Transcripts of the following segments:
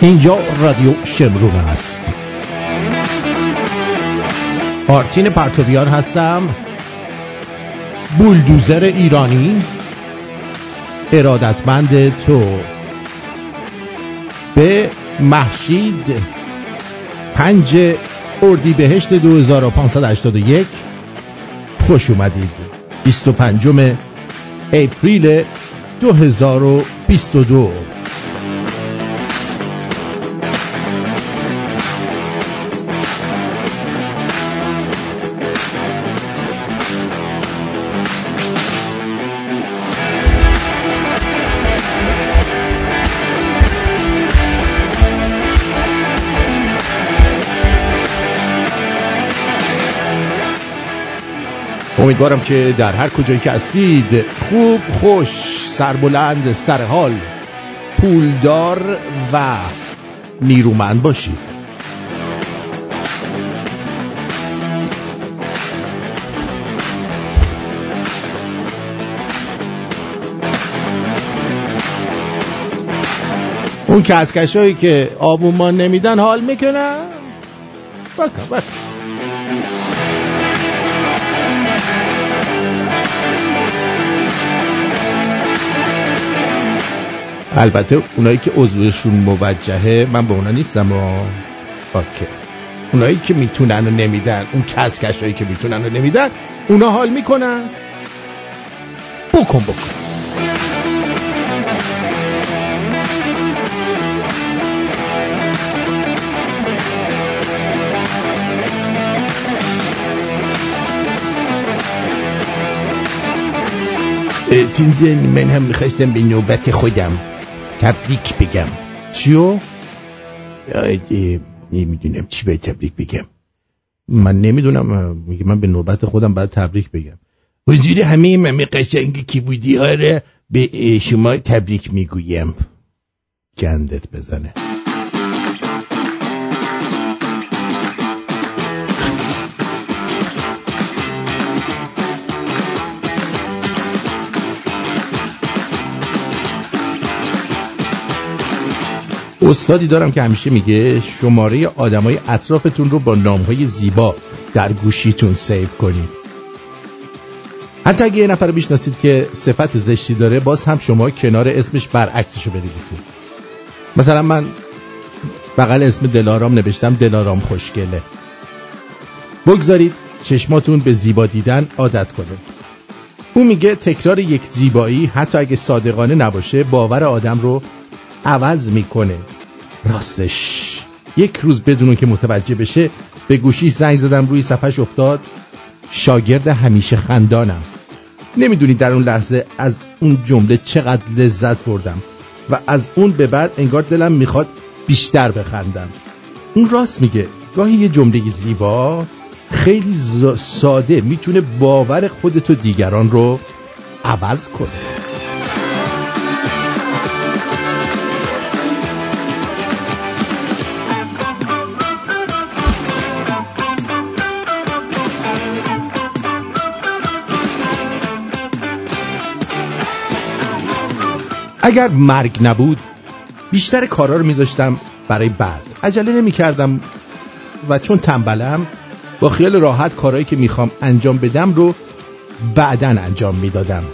اینجا رادیو شمرون است. آرتین پرتویان هستم. بولدوزر ایرانی. ارادتمند تو. به محشید پنج اردی بهشت 2581 خوش اومدید. 25 اپریل 2022 امیدوارم که در هر کجایی که هستید خوب خوش سربلند سرحال پولدار و نیرومند باشید. اون کسکشایی که آبومان نمیدن حال می‌کنن؟ بکن بکن. البته اونایی که عضوشون موجهه من به اونا نیستم و اوکی. اونایی که می‌تونن و نمیدن اون کسکشایی که می‌تونن و نمیدن اونا حال می‌کنن. بکن بکن. تینزن من هم می‌خواستم به نوبت خودم تبریک بگم. چیو؟ نمی‌دونم چی به تبریک بگم. من نمی‌دونم میگه من به نوبت خودم باید تبریک بگم. حضور همه ممه قشنگ کی بودی ها به شما تبریک می‌گویم. گندت بزنه. استادی دارم که همیشه میگه شماره آدمای اطرافتون رو با نامهای زیبا در گوشیتون سیو کنید. حتی اگه یه نفر بیشناسید که صفت زشتی داره باز هم شما کنار اسمش برعکسش رو بنویسید. مثلا من بغل اسم دلارام نوشتم دلارام خوشگله. بگذارید چشماتون به زیبا دیدن عادت کنه. او میگه تکرار یک زیبایی حتی اگه صادقانه نباشه باور آدم رو عوض می‌کنه. راستش. یک روز بدون که متوجه بشه به گوشی زنگ زدم روی صفحش افتاد. شاگرد همیشه خندانم. نمی‌دونی در اون لحظه از اون جمله چقدر لذت بردم و از اون به بعد انگار دلم می‌خواد بیشتر بخندم. اون راست میگه. گاهی یه جمله زیبا خیلی ساده می‌تونه باور خودت و دیگران رو عوض کنه. اگر مرگ نبود بیشتر کارا رو میذاشتم برای بعد. عجله نمی کردم و چون تنبلم با خیال راحت کارهایی که می‌خوام انجام بدم رو بعدا انجام می‌دادم.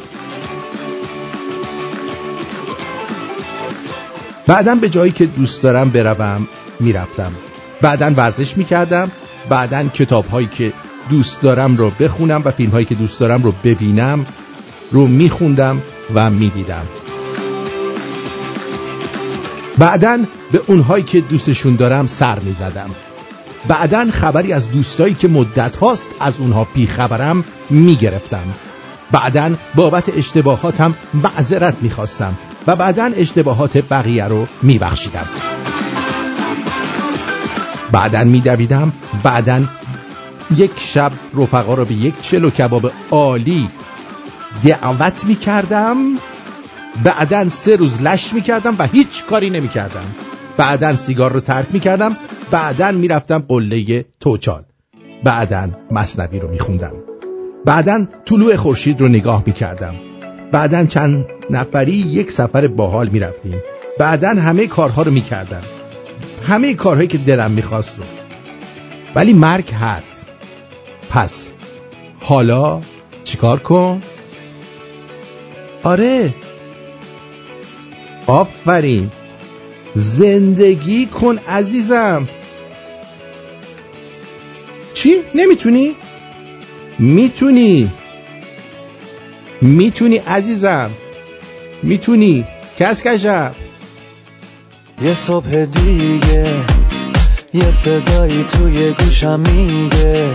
بعدا به جایی که دوست دارم بروم می‌رفتم. بعدا ورزش می‌کردم بعدا کتاب هایی که دوست دارم رو بخونم و فیلم هایی که دوست دارم رو ببینم رو میخوندم و می‌دیدم. بعدا به اونهایی که دوستشون دارم سر می زدم بعدا خبری از دوستایی که مدت هاست از اونها بی خبرم می گرفتم بعدا بابت اشتباهاتم معذرت می خواستم و بعدا اشتباهات بقیه رو می بخشیدم بعدا می دویدم بعدا یک شب رفقا رو به یک چلو کباب عالی دعوت می کردم بعدا سه روز لش می‌کردم و هیچ کاری نمی‌کردم. بعدا سیگار رو ترک می‌کردم. بعدا می‌رفتم قله توچال. بعدا مصنبی رو میخوندم. بعدا طلوع خورشید رو نگاه می‌کردم. بعدا چند نفری یک سفر باحال می‌رفتیم. بعدا همه کارها رو می‌کردم. همه کارهایی که دلم می‌خواست رو. ولی مرگ هست. پس حالا چیکار کن؟ آره آفرین. زندگی کن عزیزم. چی؟ نمی‌تونی؟ می‌تونی. می‌تونی عزیزم. می‌تونی. کس کشم یه صبح دیگه یه صدایی توی گوشم میگه.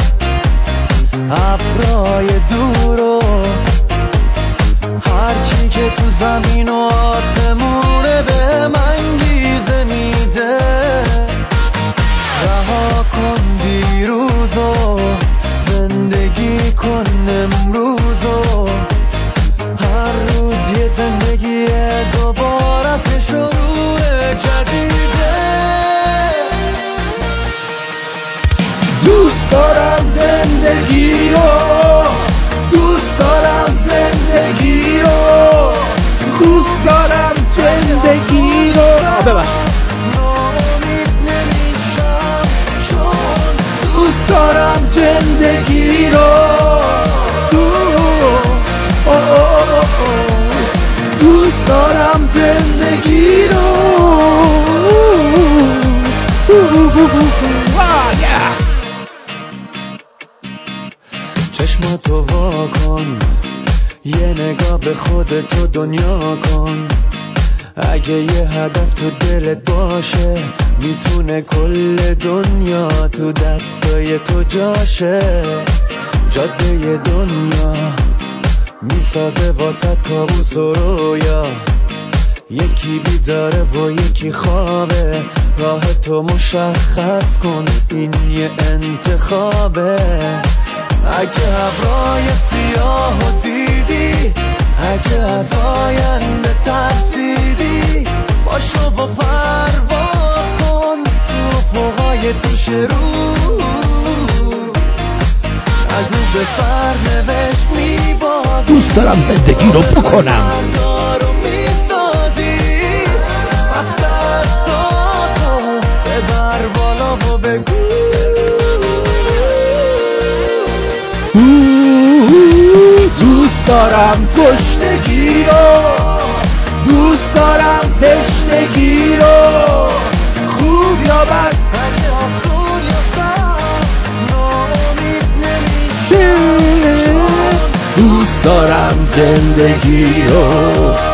ابرای دور و هرچی که تو زمین و آسمونه به من گیزه میده. رها کن دیروز و زندگی کن امروز و هر روز یه زندگی دوباره شروع جدیده دارم زندگی رو دوست دارم زندگی رو دوست دارم زندگی رو. چون دوست دارم زندگی رو. دوست دارم زندگی رو. چشماتو وا کن. یه نگاه به خودتو دنیا کن. اگه یه هدف تو دلت باشه می‌تونه کل دنیا تو دستای تو جاشه. جاده دنیا می‌سازه واسط کابوس و رویا. یکی بیداره و یکی خوابه. راه تو مشخص کن این یه انتخابه. اگه ابرای سیاه و دیدی اگه از آینده ترسیدی باشو و پرواز کن تو فوقای پیش رو. نگو به سرنوشت میبازی دوست دارم زندگی رو بکنم. دوست دارم گشنگی رو. دوست دارم تشنگی رو. خوب یا بد؟ دوست دارم زندگی رو.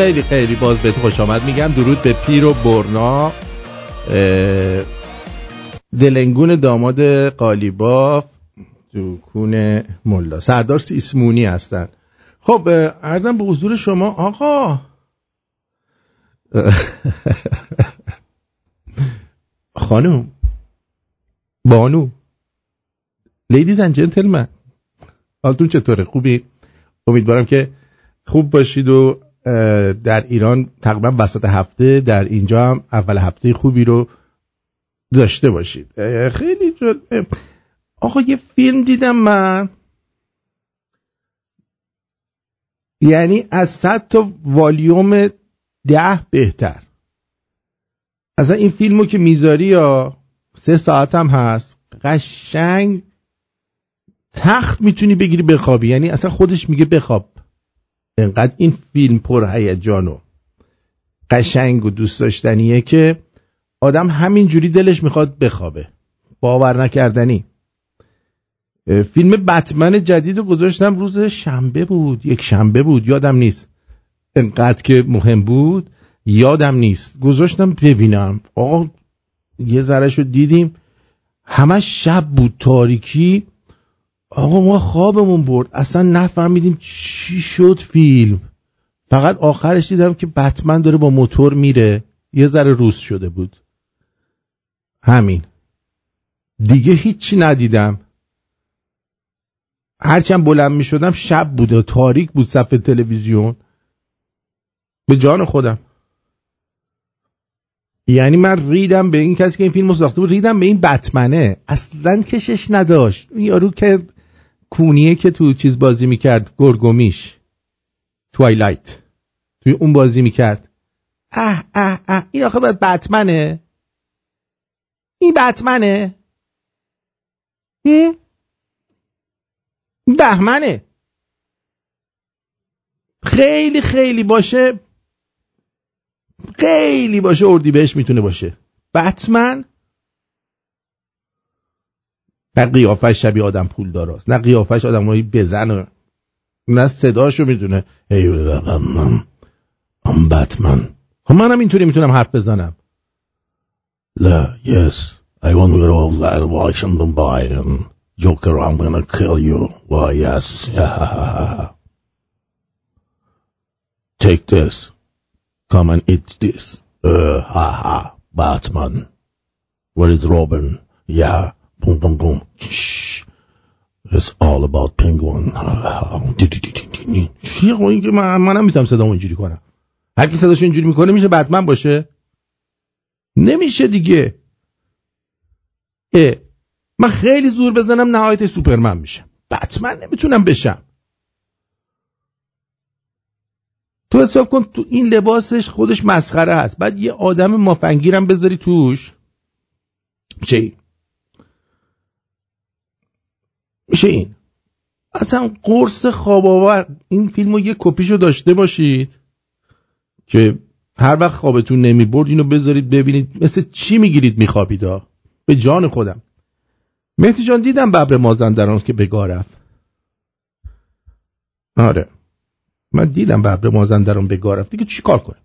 خیلی خیلی باز بهت خوش آمد. میگم درود به پیر و برنا. دلنگون داماد قالیباف دکون ملا. سردار سیسمونی هستن. خب اه، عرضم به حضور شما آقا. خانم. بانو. لیدیز اند جنتلمن حالتون چطوره؟ خوبی؟ امیدوارم که خوب باشید و در ایران تقریبا وسط هفته در اینجا هم اول هفته خوبی رو داشته باشید. خیلی جل... آقا یه فیلم دیدم من. یعنی از صد تا والیوم ده بهتر. اصلا این فیلمو که می‌ذاری یا سه ساعت هم هست قشنگ تخت می‌تونی بگیری بخوابی. یعنی اصلا خودش میگه بخواب. انقدر این فیلم پر هیجان و قشنگ و دوست داشتنیه که آدم همینجوری دلش می‌خواد بخوابه. باور نکردنی. فیلم بتمن جدید رو گذاشتم روز شنبه بود. یک شنبه بود یادم نیست. انقدر که مهم بود یادم نیست. گذاشتم ببینم. آقا یه ذره رو دیدیم. همه شب بود تاریکی. آقا ما خوابمون برد. اصلا نفهمیدیم چی شد فیلم. فقط آخرش دیدم که بتمن داره با موتور میره. یه ذره روز شده بود. همین. دیگه هیچی ندیدم. هرچند بلند می شدم شب بود و تاریک بود صفحه تلویزیون. به جان خودم. یعنی من ریدم به این کسی که این فیلم ساخته بود ریدم به این بتمنه. اصلا کشش نداشت. یارو که کونیه که تو چیز بازی می‌کرد گرگومیش. توایلایت. توی اون بازی می‌کرد. اه اه اه. این آخه باید بتمنه. این بتمنه. بهمنه. خیلی خیلی باشه. خیلی باشه اردی بهش می‌تونه باشه. بتمن نه قیافش شبیه آدم پول داراست نه قیافش آدم هایی بزن نه صداشو می‌دونه ای من ام بتمن خب منم اینطوری می‌تونم حرف بزنم لا yes I want to go that Washington buy and Joker I'm gonna kill you why yes take this come and eat this uh, ha ha Batman where is Robin yeah boom boom boom. It's all about penguin. چیه این که من منم می‌تونم صدامو اینجوری کنم. هر کی صداشو اینجوری می‌کنه میشه بتمن باشه. نمیشه دیگه. اه من خیلی زور بزنم نهایت سوپرمن میشم. بتمن نمی‌تونم بشم. تو حساب کن تو این لباسش خودش مسخره هست بعد یه آدم مافنگیرم بذاری توش. چه میشه این. اصلا قرص خواب آور این فیلمو یه کپیشو داشته باشید که هر وقت خوابتون نمی برد اینو بذارید ببینید. مثل چی می‌گیرید میخوابید ها؟ به جان خودم. مهدی جان دیدم ببر مازندران که بگاه رفت. آره. من دیدم ببر مازندران بگاه رفت. دیگه چی کار کنم؟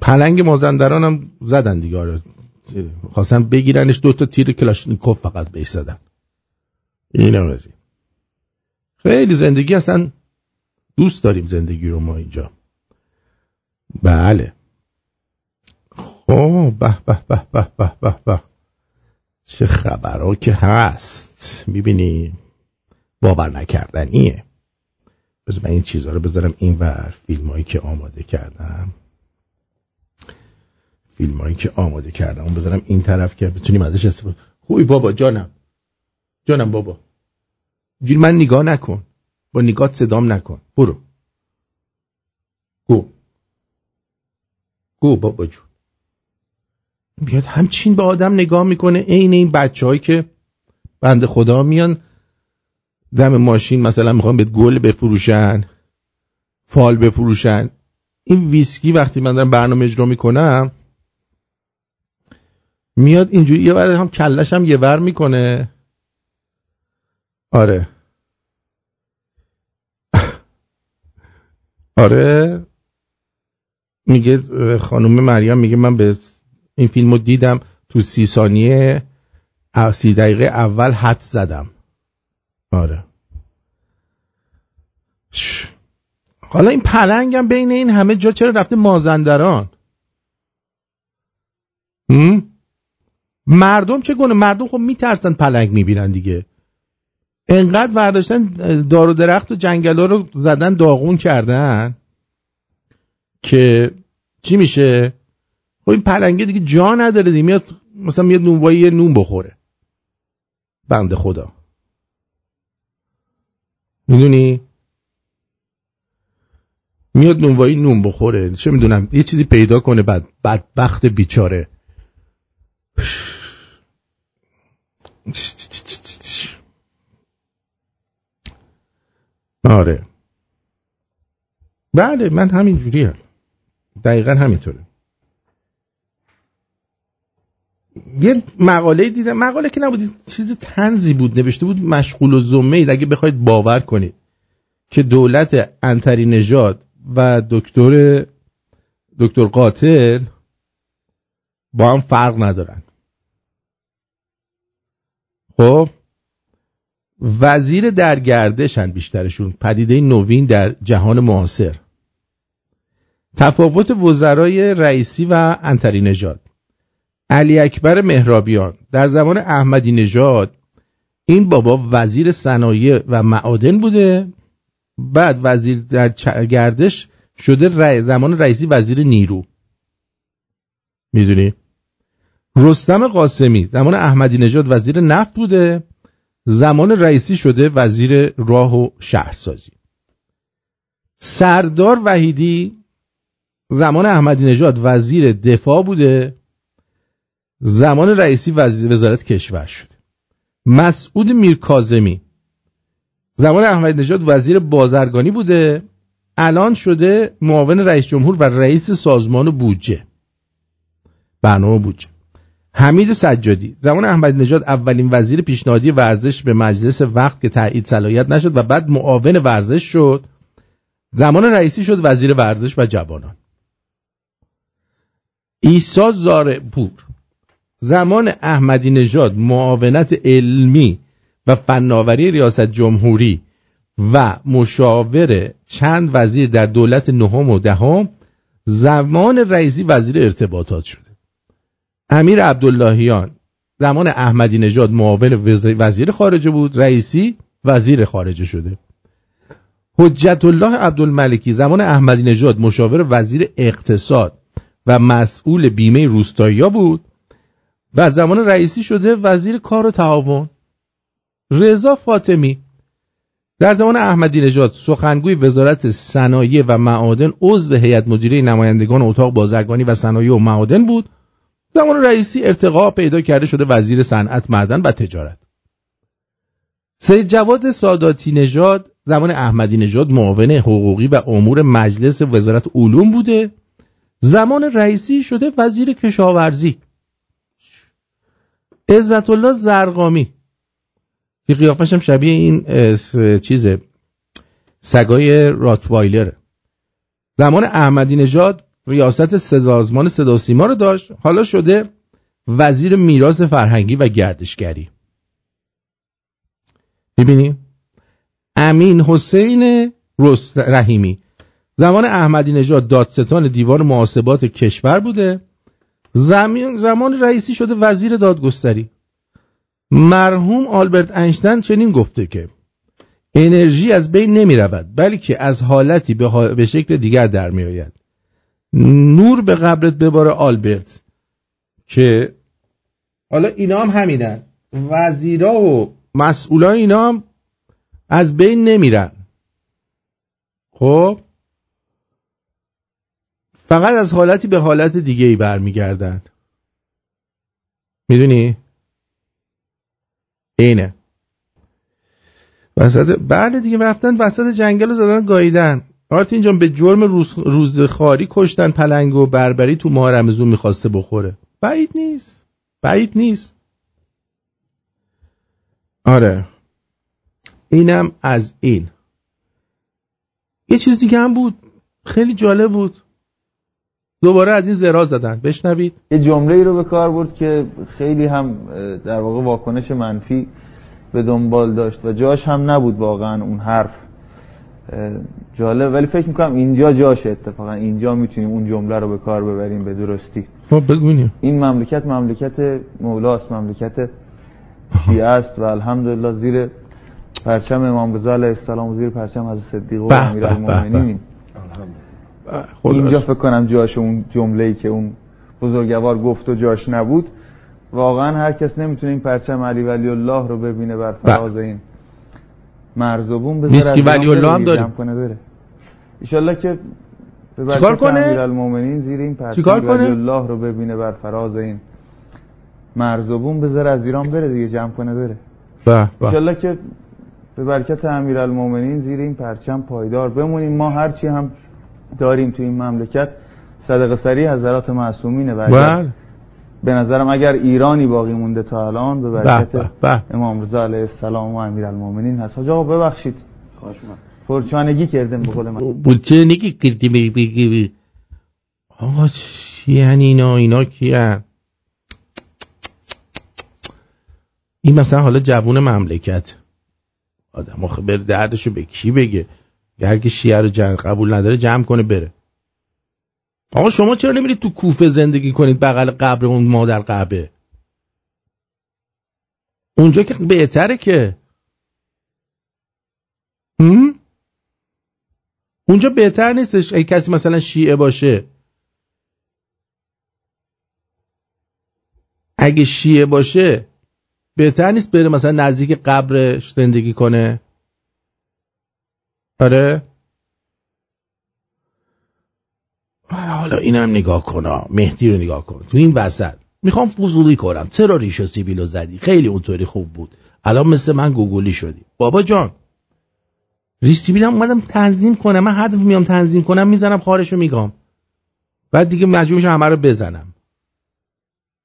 پلنگ مازندران هم زدن دیگه آره. خواستن بگیرنش دوتا تیر کلاشنیکوف فقط بهش زدن. اینم از خیلی زندگی اصلا دوست داریم زندگی رو ما اینجا. بله. خب به به به به به به به. چه خبرها که هست. می‌بینی باور نکردنیه. بذار من این چیزها رو بذارم این ور فیلم هایی که آماده کردم. فیلم هایی که آماده کردم. اون بذارم این طرف که بتونیم ازش استفاده خوبی بابا جانم. جانم بابا. جوری من نگاه نکن. با نگاه صدام نکن. برو. گو. گو بابا جون. بیاد همچین به آدم نگاه می‌کنه. عین این بچه هایی که بند خدا میان. دم ماشین مثلا می‌خوان به گل بفروشن. فال بفروشن. این ویسکی وقتی من دارم برنامه اجرا می‌کنم میاد اینجوری یه ور هم کلش هم یه ور می‌کنه. آره. آره. میگه خانم مریم میگه من به این فیلمو دیدم تو سی ثانیه سی دقیقه اول حد زدم. آره. حالا این پلنگم بین این همه جا چرا رفته مازندران؟ مردم چه گونه؟ مردم خب میترسن پلنگ می‌بینن دیگه. انقدر برداشتن دار و درخت و جنگل ها رو زدن داغون کردن که چی میشه؟ خب این پلنگه دیگه جا نداره دیگه. میاد مثلا میاد نونوایی یه نون بخوره. بنده خدا. می‌دونی؟ میاد نونوایی نون بخوره. چه می‌دونم؟ یه چیزی پیدا کنه بعد بدبخت بیچاره. آره. بله من همین جوری هم. دقیقا همینطوره. یه مقاله دیدم. مقاله که نبود چیز تنزی بود نوشته بود مشغول و زمه اید اگه بخواید باور کنید که دولت انتری نژاد و دکتر دکتر قاتل با هم فرق ندارن. خب وزیر در گردشن بیشترشون پدیده نوین در جهان معاصر. تفاوت وزرای رئیسی و انتری نژاد. علی اکبر مهرابیان در زمان احمدی نژاد این بابا وزیر صنایع و معادن بوده. بعد وزیر در گردش شده زمان رئیسی وزیر نیرو. می‌دونی؟ رستم قاسمی زمان احمدی نژاد وزیر نفت بوده زمان رئیسی شده وزیر راه و شهرسازی. سردار وحیدی زمان احمدی نژاد وزیر دفاع بوده زمان رئیسی وزیر وزارت کشور شده. مسعود میرکازمی زمان احمدی نژاد وزیر بازرگانی بوده الان شده معاون رئیس جمهور و رئیس سازمان بودجه. برنامه بودجه. حمید سجادی. زمان احمدی نژاد اولین وزیر پیشنهادی ورزش به مجلس وقت که تایید صلاحیت نشد و بعد معاون ورزش شد. زمان رئیسی شد وزیر ورزش و جوانان. ایسا زارپور زمان احمدی نژاد معاونت علمی و فناوری ریاست جمهوری و مشاور چند وزیر در دولت نهم و دهم زمان رئیسی وزیر ارتباطات شده. امیر عبداللهیان زمان احمدی نژاد معاون وزیر خارجه بود رئیسی وزیر خارجه شده. حجت الله عبدالملکی زمان احمدی نژاد مشاور وزیر اقتصاد و مسئول بیمه روستایی بود و زمان رئیسی شده وزیر کار و تعاون. رضا فاطمی در زمان احمدی نژاد سخنگوی وزارت صنایع و معادن عضو هیئت مدیره نمایندگان اتاق بازرگانی و صنایع و معادن بود. زمان رئیسی ارتقا پیدا کرده شده وزیر صنعت معدن و تجارت. سید جواد ساداتی نژاد زمان احمدی نژاد معاون حقوقی و امور مجلس وزارت علوم بوده. زمان رئیسی شده وزیر کشاورزی. عزت الله زرقامی. که قیافش هم شبیه این چیزه سگای راتوایلر. زمان احمدی نژاد ریاست سازمان صدا سیما رو داشت. حالا شده وزیر میراث فرهنگی و گردشگری. ببینیم امین حسین رحیمی. زمان احمدی نژاد دادستان دیوار محاسبات کشور بوده. زمان, زمان رئیسی شده وزیر دادگستری. مرحوم آلبرت اینشتین چنین گفته که انرژی از بین نمی رود بلکه از حالتی به, به شکل دیگر در می آید نور به قبرت بباره آلبرت که حالا اینا هم همینن. وزیرا و مسئولا اینا هم از بین نمیرن. خب؟ فقط از حالتی به حالت دیگه ای برمیگردن. می‌دونی؟ اینه. وسط بله دیگه رفتن وسط جنگل رو زدن گاییدن. آرتین جان به جرم روز روزخاری کشتن پلنگ و بربری تو ماه رمزون می‌خواسته بخوره. بعید نیست. بعید نیست. آره. اینم از این. یه چیز دیگه هم بود. خیلی جالب بود. دوباره از این زرا زدن. بشنوید. یه جمله ای رو به کار برد که خیلی هم در واقع واکنش منفی به دنبال داشت و جاش هم نبود واقعا اون حرف. جالب. ولی فکر می‌کنم اینجا جاشه اتفاقا. اینجا می‌تونیم اون جمله رو به کار ببریم به درستی. خب بگونیم. این مملکت مملکت مولاست مملکت شیعه است و الحمدلله زیر پرچم امام رضا علیه السلام و زیر پرچم حضرت صدیق و امیرالمومنین اینجا فکر کنم جاش اون جمله ای که اون بزرگوار گفت و جاش نبود. واقعا هر کس نمی‌تونه این پرچم علی ولی الله رو ببینه بر فراز این. مرزبون بذار میسکی ولی الله هم داریم کنه بره. ایشالله که به چیکار کنه؟ امیرالمومنین زیر این پرچم ولی الله رو ببینه بر فراز این مرزبون بذار از ایران بره دیگه جمع کنه بره. به ایشالله که به برکت امیرالمومنین زیر این پرچم پایدار بمونیم. ما هرچی هم داریم تو این مملکت صدقه سری حضرات معصومینه بله. به نظرم اگر ایرانی باقی مونده تا الان به برکت امام رضا علیه السلام و امیرالمومنین هست. آقا ببخشید. پرچانگی کردم به قول من. پرچانگی کردم آقا یعنی اینا؟ اینا کیه این مثلا حالا جوون مملکت. آدم آخه بر دردشو به کی بگه؟ هر که شیعه رو جمع قبول نداره جمع کنه بره. آقا شما چرا نمیرید تو کوفه زندگی کنید بغل قبر اون مادر قبه؟ اونجا که بهتره که؟ اونجا بهتر نیستش ای کسی مثلا شیعه باشه. اگه شیعه باشه بهتر نیست بره مثلا نزدیک قبرش زندگی کنه. آره؟ حالا اینم نگاه کن مهدی رو نگاه کن. تو این وسط. می‌خوام فضولی کنم. چرا ریش و سیبیلو زدی؟ خیلی اونطوری خوب بود. الان مثل من گوگلی شدی. بابا جان. ریش سیبیلم اومدم تنظیم کنم. من هر میام تنظیم کنم می‌زنم خارشو میگم. بعد دیگه مجبورش همه رو بزنم.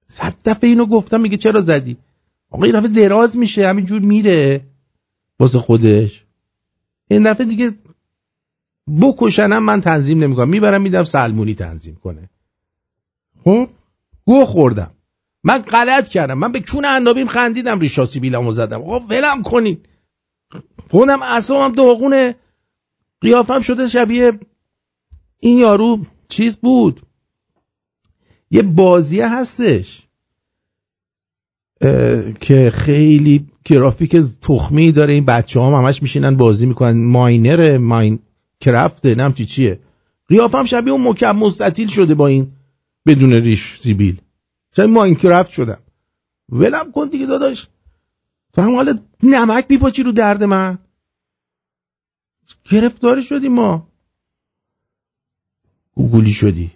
صد دفعه اینو گفتم میگه چرا زدی؟ آقا این دفعه دراز میشه. همینجور میره. واسه خودش. این دفعه دیگه بکشنم من تنظیم نمی‌کنم. می‌برم میدم سلمونی تنظیم کنه. خب؟ گو خوردم. من غلط کردم. من به کون اندابیم خندیدم ریشاسی بیلامو زدم. آقا ولم کنین. خودم اصلا داغونه. قیافم شده شبیه این یارو چیز بود. یه بازیه هستش. که خیلی گرافیک تخمی داره. این بچه هم همش میشینن بازی می‌کنن. ماینر ماین کرفته نم چی چیه. قیافم شبیه اون مکم مستطیل شده با این بدون ریش زیبیل. شبیه ماین کرفت شدم. ولم کن دیگه داداش. تو هم حالا نمک بیپاچی رو درد من. گرفتاری شدی ما. گوگولی شدی.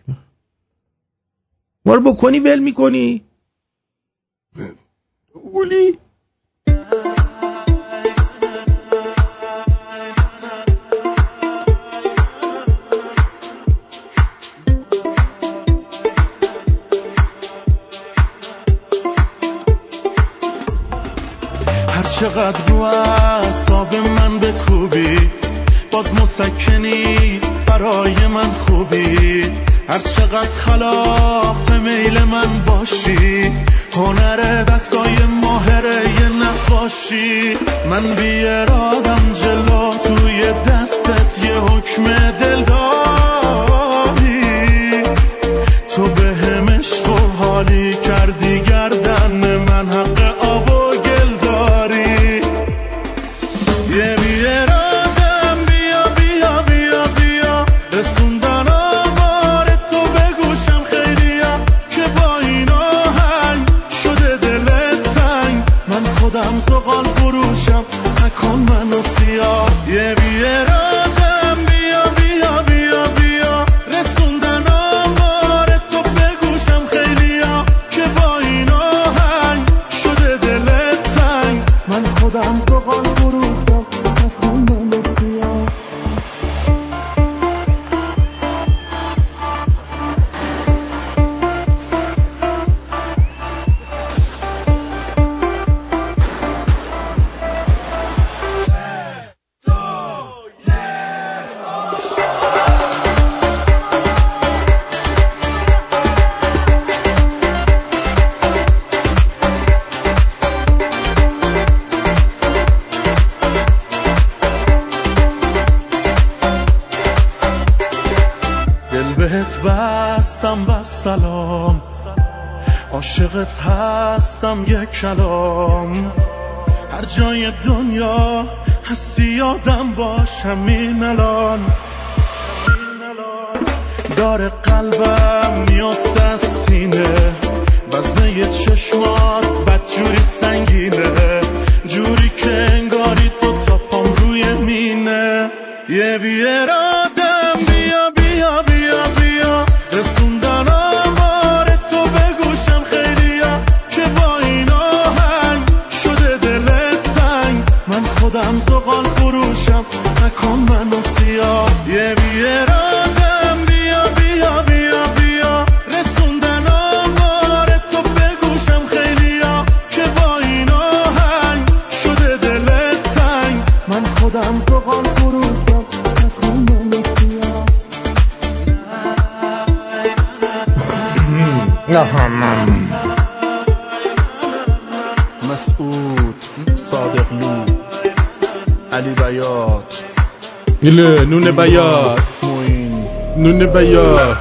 ما رو بکنی ول می‌کنی. گوگولی. چقدر رو اعصاب من بکوبی؟ باز مسکنی برای من خوبی. هر چقدر خلاف میل من باشی هنر دستای ماهره یه نقاشی. من بی ارادم جلو توی دستت یه حکم دل داری نون بیات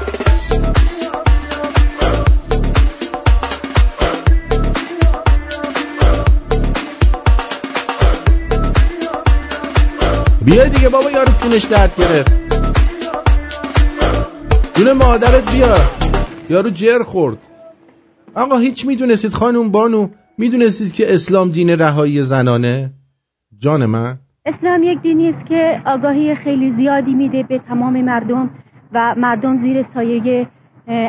بیا دیگه بابا یارو چونش درد گرفت جون مادرت بیا یارو جر خورد آقا هیچ می‌دونستید خانم بانو می‌دونستید که اسلام دین رهایی زنانه جان من اسلام یک دینی است که آگاهی خیلی زیادی میده به تمام مردم و مردم زیر سایه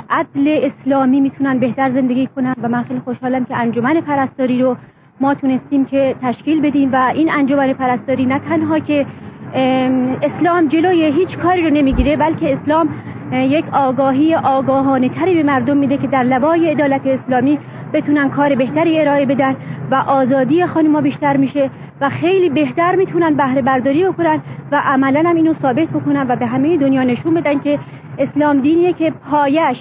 عدل اسلامی می‌تونن بهتر زندگی کنن و من خیلی خوشحالم که انجمن پرستاری رو ما تونستیم که تشکیل بدیم و این انجمن پرستاری نه تنها که ام، اسلام جلوی هیچ کاری رو نمی‌گیره بلکه اسلام یک آگاهی آگاهانه تری به مردم میده که در لوای عدالت اسلامی بتونن کار بهتری ارائه بدن و آزادی خانم‌ها بیشتر میشه و خیلی بهتر می‌تونن بهره برداری بکنن و عملا هم اینو ثابت بکنن و به همه دنیا نشون بدن که اسلام دینیه که پایش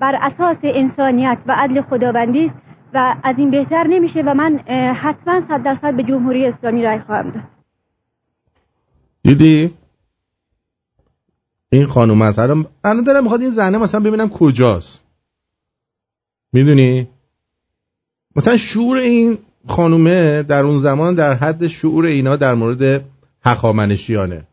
بر اساس انسانیت و عدل خداوندی است و از این بهتر نمیشه و من حتما صد درصد به جمهوری اسلامی رای خواهم داد. دیدی؟ این خانوم از الان الان دارم می‌خواد این زنه مثلا ببینم کجاست. می‌دونی؟ مثلا شعور این خانومه در اون زمان در حد شعور اینا در مورد هخامنشیانه.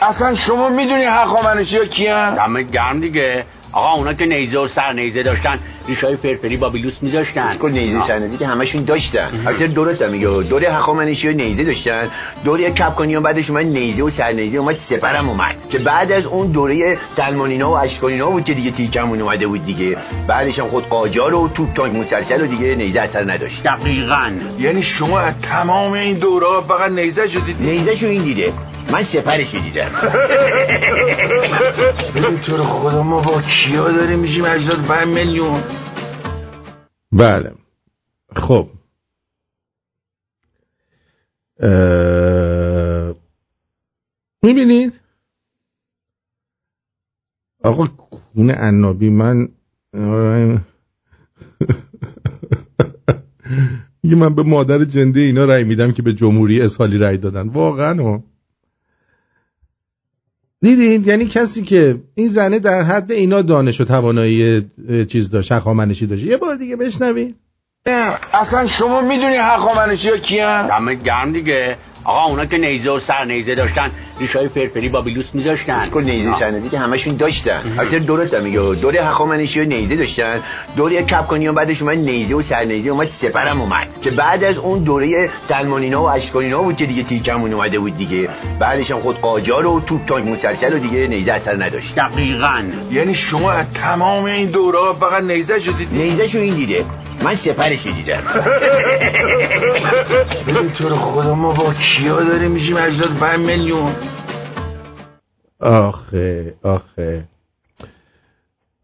اصلا شما می‌دونی هخامنشی ها کیان؟ دمت گرم دیگه. آقا اونا که نیزه و سر نیزه داشتن. ریشای فرفری با بیلوس میذاشتن. کل نیزه سرنزی که همشون داشتن. البته درست هم میگه. دوره هخامنشی نیزه داشتن. دوره کپکانی بعدش اومد نیزه و سرنیزه اومد سپرم اومد. که بعد از اون دوره سلمانینا و اشکانینا بود که دیگه تیکمون اومده بود دیگه. بعدش هم خود قاجار و توپ تانک مسلسل و دیگه نیزه اثر نداشت. دقیقا. یعنی شما از تمام این دوره فقط نیزه شدید نیزه شو این دیده. من سپرش دیدم. ببین تو رو خدا ما با کیا داریم میشیم؟ 85 میلیون. بله. خب. اه... می‌بینید؟ آقا کونه عنابی من میگه من به مادر جنده اینا رأی میدم که به جمهوری اسحالی رأی دادن. واقعا دیدین؟ یعنی کسی که این زنه در حد اینا دانش و توانایی چیز داشت هخامنشی داشت. یه بار دیگه بشنوید اصلا شما می‌دونی هخامنشی ها کیان؟ دمت گرم دیگه. آقا اونا که نیزه و سر نیزه داشتن. ریشای فرفری با بیلوس میذاشتن. کل نیزه سرنزی که همشون داشتن. البته درست هم میگه. دوره هخامنشی ها نیزه داشتن. دوره کپکانی ها بعدش اومد نیزه و سرنیزه اومد سپرم اومد. که بعد از اون دوره سلمانینا و اشکانینا بود که دیگه تیکمون اومده بود دیگه. بعدش هم خود قاجار و توپ تانک مسلسل و دیگه نیزه اثر نداشت. دقیقا. یعنی شما از تمام این دوره فقط نیزه شدید؟ نیزه شو این دیده. من سپرش دیدم. ببین تو رو خدا ما با کیا داریم میشیم؟ 85 میلیون. آخه آخه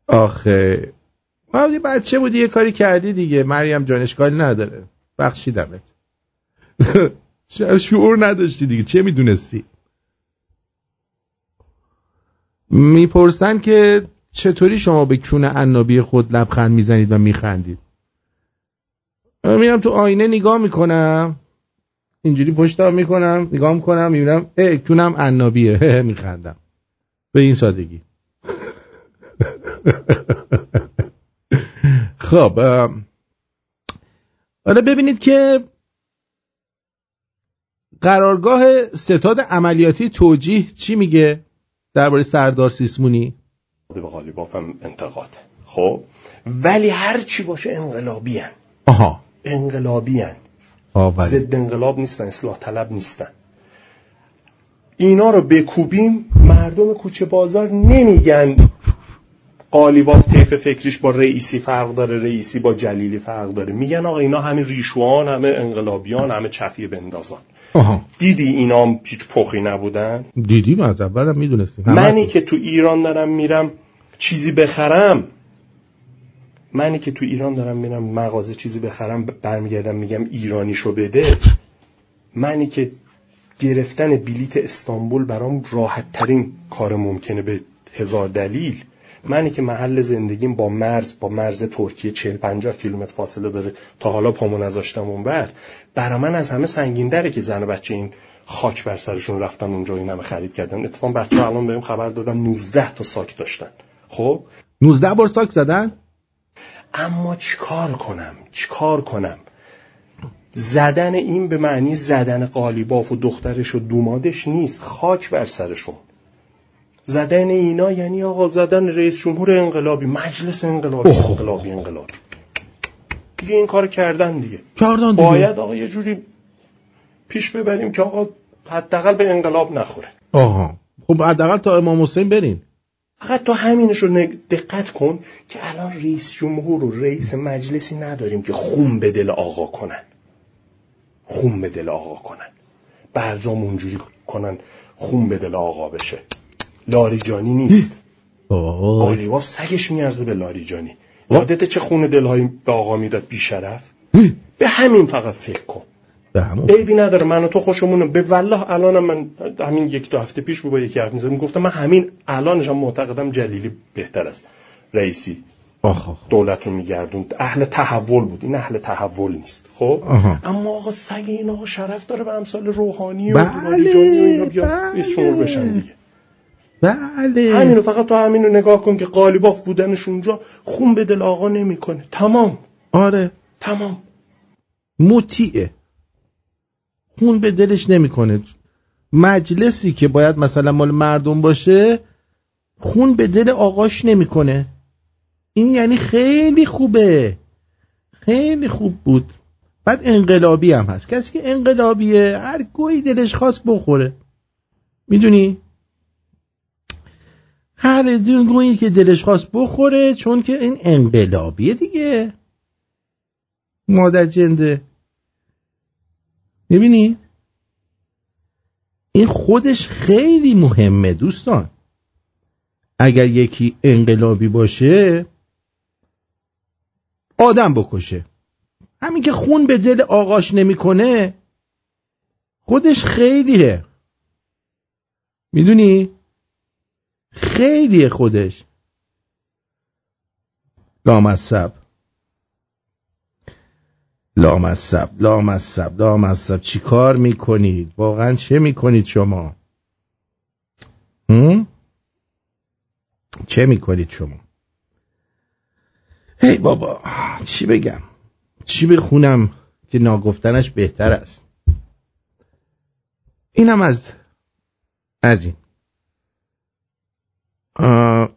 آخه. وقتی بچه بودی یه کاری کردی دیگه. مریم جان اشکالی نداره. بخشیدمت. شعور نداشتی دیگه. چه می‌دونستی؟ می‌پرسن که چطوری شما به کون عنابی خود لبخند می‌زنید و میخندید. میرم تو آینه نگاه می‌کنم. اینجوری پشتم می‌کنم نگاه می‌کنم می‌بینم اه کونم عنابیه میخندم. به این سادگی. خب حالا ببینید که قرارگاه ستاد عملیاتی توجیه چی میگه درباره سردار سیسمونی؟ به غالیباف هم انتقاده خب ولی هر چی باشه انقلابی هن. آها. انقلابی هن. ضد انقلاب نیستن اصلاح طلب نیستن. اینا رو بکوبیم مردم کوچه بازار نمیگن قالیباف طیف فکریش با رئیسی فرق داره رئیسی با جلیلی فرق داره. میگن آقا اینا همه ریشوان همه انقلابیان همه چفیه بندازان. آها. دیدی اینا هم هیچ پخی نبودن؟ دیدیم از اولم می‌دونستیم. منی که تو ایران دارم میرم چیزی بخرم منی که تو ایران دارم میرم مغازه چیزی بخرم برمیگردم میگم ایرانیشو بده منی که گرفتن بلیت استانبول برام راحت ترین کار ممکنه به هزار دلیل. منی که محل زندگیم با مرز با مرز ترکیه 40 50 کیلومتر فاصله داره تا حالا پامو نذاشتم اونور برا من از همه سنگین دره که زن و بچه این خاک بر سرشون رفتن اونجا این همه خرید کردن. اتفاقا بچه الان بهم خبر دادن 19 تا ساک داشتن. خب؟ 19 بار ساک زدن؟ اما چیکار کنم؟ چیکار کنم؟ زدن این به معنی زدن قالیباف و دخترش و دومادش نیست. خاک بر سرشون. زدن اینا یعنی آقا زدن رئیس جمهور انقلابی مجلس انقلابی اوه. انقلابی انقلابی. دیگه این کار کردن دیگه. کردن دیگه. باید آقا یه جوری پیش ببریم که آقا حداقل به انقلاب نخوره. آها. خب حداقل تا امام حسین برین. فقط تو همینش رو دقت کن که الان رئیس جمهور و رئیس مجلسی نداریم که خون به دل آقا کنن. خون به دل آقا کنن. برجام اونجوری کنن خون به دل آقا بشه. لاریجانی نیست. قالیباف سگش میارزه به لاریجانی یادت چه خون دلهایی به آقا می‌داد بیشرف؟ به همین فقط فکر کن. عیبی نداره. من و تو خوشمونه به والله الانم من همین یک دو هفته پیش با یکی حرف می‌زدم گفتم من همین الانشم معتقدم جلیلی بهتر است. رئیسی. آخ آخ. دولت رو میگردون اهل تحول بود. این اهل تحول نیست. خب؟ آها. اما آقا سگ این آقا شرف داره به امثال روحانی و بله، لاریجانی و اینا بیا بله. بشن دیگه. بله. همینو فقط تو همینو نگاه کن که قالیباف بودنش اونجا خون به دل آقا نمی‌کنه. تمام. آره. تمام. مطیعه. خون به دلش نمی‌کنه. مجلسی که باید مثلا مال مردم باشه خون به دل آقاش نمی‌کنه. این یعنی خیلی خوبه. خیلی خوب بود. بعد انقلابی هم هست. کسی که انقلابیه هر گویی دلش خواست بخوره. می‌دونی؟ هر گویی که دلش خواست بخوره چون که این انقلابیه دیگه. مادر جنده. می‌بینی؟ این خودش خیلی مهمه دوستان. اگر یکی انقلابی باشه آدم بکشه. همین که خون به دل آقاش نمی‌کنه خودش خیلیه. می‌دونی؟ خیلیه خودش. لامصب. لامصب لامصب لامصب. چی کار می‌کنید؟ واقعا چه می‌کنید شما؟ هم؟ چه می‌کنید شما؟ هی بابا چی بگم؟ چی بخونم که ناگفتنش بهتر است؟ اینم از از این. آه،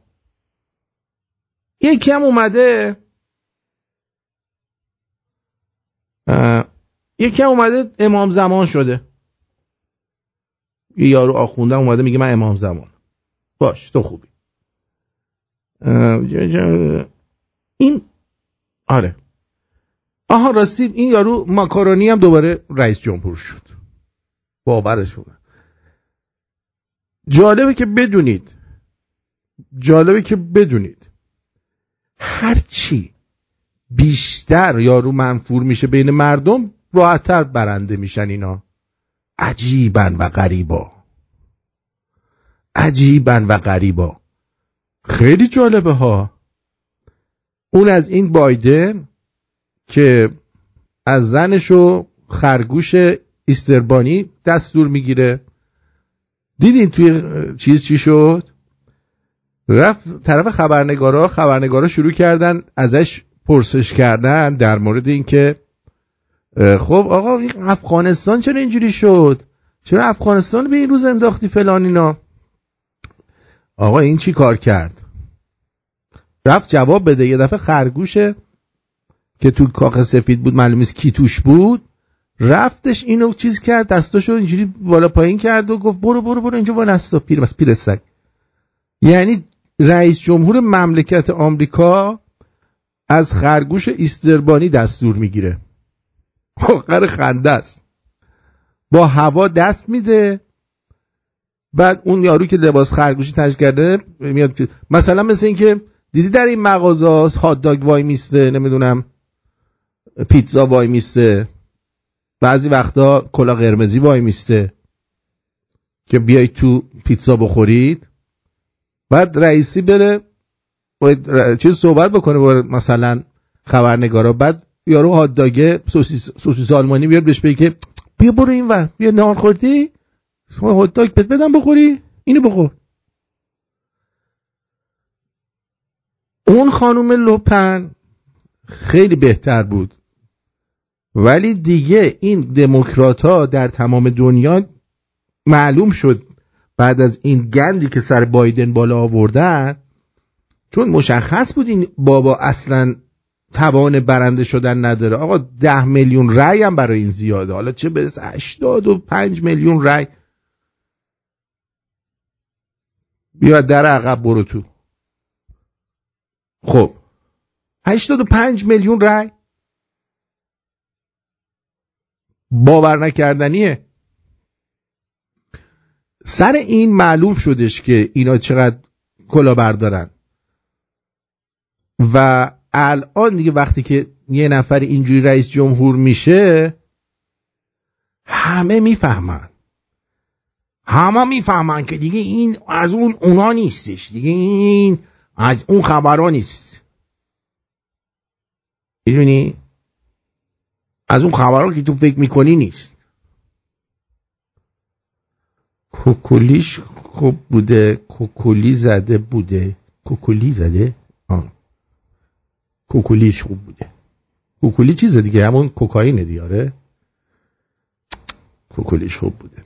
یکی هم اومده. اه، یکی هم اومده امام زمان شده. یه یارو آخونده اومده میگه من امام زمان. باش تو خوبی. ج- این آره. آها راستی این یارو ماکارونی هم دوباره رئیس جمهور شد. باورشونه جالبه که بدونید. جالبه که بدونید. هرچی بیشتر یارو منفور میشه بین مردم راحتتر برنده میشن اینا. عجیبن و غریبا. عجیبن و غریبا. خیلی جالبه ها. اون از این بایدن که از زنش و خرگوش ایستربانی دستور می‌گیره. دیدین توی چیز چی شد؟ رفت طرف خبرنگارا خبرنگارا شروع کردن ازش پرسش کردن در مورد اینکه خب آقا افغانستان چرا اینجوری شد؟ چرا افغانستان به این روز انداختی فلان اینا؟ آقا این چی کار کرد؟ رفت جواب بده. یه دفعه خرگوشه که تو کاخ سفید بود معلوم نیست کی توش بود. رفتش اینو چیز کرد دستاشو اینجوری بالا پایین کرد و گفت برو برو برو اینجا بالا نستا. پیر بس پیر سگ. یعنی رئیس جمهور مملکت آمریکا از خرگوش ایستربانی دستور می‌گیره. آخر خنده است. با هوا دست میده. بعد اون یارو که لباس خرگوشی تنش کرده میاد مثلا مثل اینکه دیدی در این مغازه هات داگ وای میسته نمی‌دونم پیتزا وای میسته. بعضی وقتا کلا قرمزی وای میسته. که بیای تو پیتزا بخورید. بعد رئیسی بره چیز صحبت بکنه با مثلا خبرنگارا. بعد یارو هات داگه سوسیس, سوسیس آلمانی بیاد بهش بگه بیا برو این ور بیا نهار خوردی؟ هات داگ بدم بخوری اینو بخور. اون خانم لوپن خیلی بهتر بود. ولی دیگه این دموکرات ها در تمام دنیا معلوم شد بعد از این گندی که سر بایدن بالا آوردن چون مشخص بود این بابا اصلا توان برنده شدن نداره. آقا ده میلیون رأی هم برای این زیاده. حالا چه برسه؟ هشتاد و پنج میلیون رأی. بیا در عقب برو تو. خب. هشتاد و پنج میلیون رأی باور نکردنیه. سر این معلوم شدش که اینا چقدر کلا بردارن. و الان دیگه وقتی که یه نفر اینجوری رئیس جمهور میشه همه می‌فهمن. همه می‌فهمن که دیگه این از اون اونا نیستش. دیگه این از اون خبرها نیست. می‌دونی؟ از اون خبرها که تو فکر می‌کنی نیست. کوکولیش خوب بوده کوکولی زده بوده. کوکولی زده. کوکولیش خوب بوده. کوکولی چیز دیگه همون کوکائین دیاره کوکولیش خوب بوده.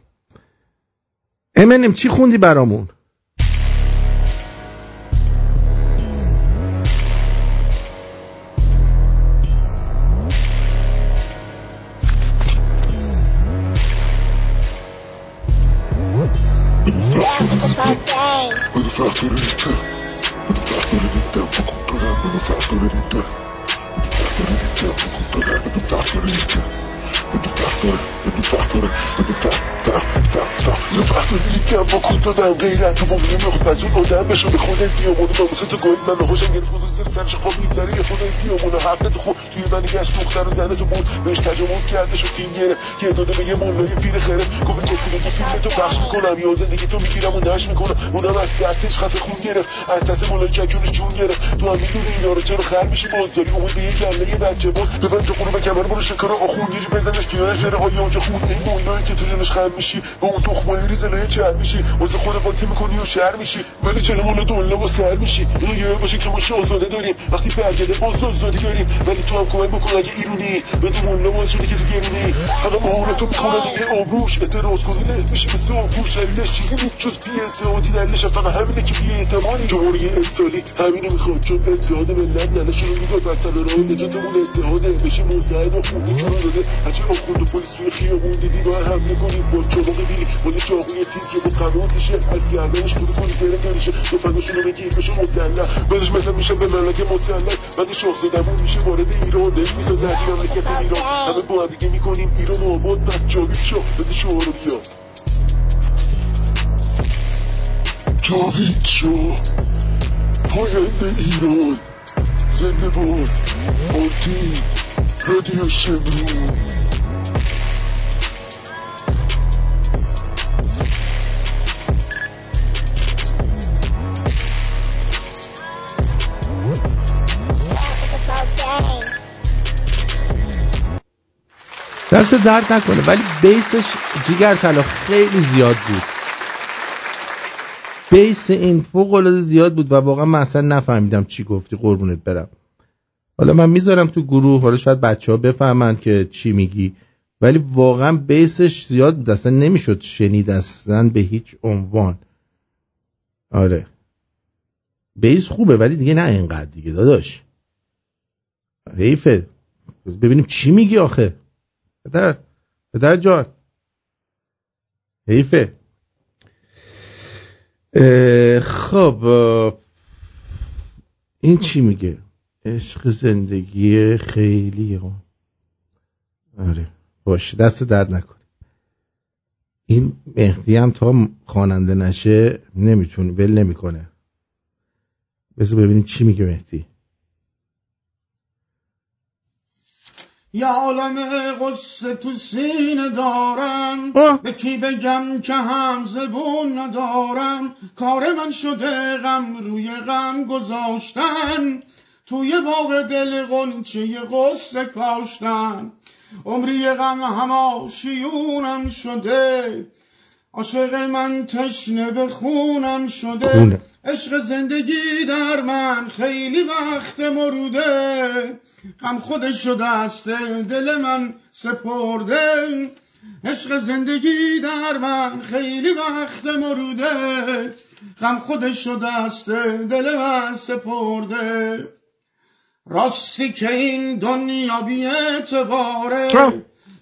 امنم چی خوندی برامون؟ دادم غیرت و نمی‌خواد پس اون آدم بشه به خود دیامونو ناموس تو گوید من خوشم گرفت خود سر سرش خواب میگذره یه خود دیامونو حق تو خود توی من گشت دختر و زنه تو بود بهش تجاوز کرده شد تیم گرفت یه داده به یه مولای پیر خره گفت که فیلم تو فیلم تو پخش می‌کنم یا زندگی تو می‌گیرم و نش می‌کنم اونم از ترسش خط خون گرفت از دست مولای ککونش جون گرفت تو هم می‌دونی اینا رو چرا خر میشی باز داری امید به یه گله یه بچه باز ببند تو خونه به کمر برو شکر آقا خون گیری بزنش پیانش بره های اونجا خون این موینایی که تو جنش خم میشی با اون تخمایی ریز لایه چر میشی خود قاطی می‌کنی و شهر میشی؟ ولی چرا مال دنیا و سر میشی. اینو یه باشه که ما شاهزاده داریم. وقتی برگرده باز آزادی داریم. ولی تو هم کمک بکن اگه ایرونی. به تو ملا باز شده که تو گرونی. همه مهارتو می‌کنن دیگه آبروش اعتراض کنی. له میشه مثل آبروش دلیلش چیزی نیست. جز بی اعتمادی دلیلش. فقط همینه که بی اعتمادی. جمهوری انسانی همینو می‌خواد. چون اتحاد ملت ننش رو می‌داد. بر سر راه نجاتمون اتحاده بشه متحد و خونی تو رو داده. هرچی آخوند و پلیس توی خیابون دیدی با حمله کنی با چاقو بگیری با یه چاقوی تیز یا با قناتشه از گردنش فرو کنی بره کنیشه تفنگشون رو بگیر بشه مسلح. بعدش ملت میشه به ملک مسلح. بعد شاهزادمون میشه وارد ایران. دش می‌سازه از مملکت ایران. همه با دیگه می‌کنیم ایران آباد. پس جاوید شاه بده شعار رو بیا. جاوید شاه پاینده ایران. زنده باد. آرتین رادیو شمرون. دست درد نکنه ولی بیسش جیگر طلا خیلی زیاد بود. بیس این فوق العاده زیاد بود و واقعا من اصلا نفهمیدم چی گفتی قربونت برم. حالا من می‌ذارم تو گروه حالا شاید بچه ها بفهمن که چی میگی. ولی واقعا بیسش زیاد بود اصلا نمی‌شد شنید اصلا به هیچ عنوان. آره. بیس خوبه ولی دیگه نه اینقدر دیگه داداش. حیفه. ببینیم چی میگی آخه. پدر پدر جان. حیفه. خب این چی میگه؟ عشق زندگی خیلی آره باش دست درد نکن این مهدی هم تا خواننده نشه نمی‌تونه ول نمی‌کنه. بذار ببینیم چی میگه مهدی. یا عالم قصه تو سینه دارم. به کی بگم که هم زبون ندارم؟ کار من شده غم روی غم گذاشتن. توی باغ دل قنچه قصه کاشتن. عمری غم هما شیونم شده. عاشق من تشنه به خونم شده. عشق زندگی در من خیلی وقت مروده. غم خودش شده است دل من سپرده. عشق زندگی در من خیلی وقت مروده. غم خودش شده است دل من سپرده. راستی که این دنیا بی اعتباره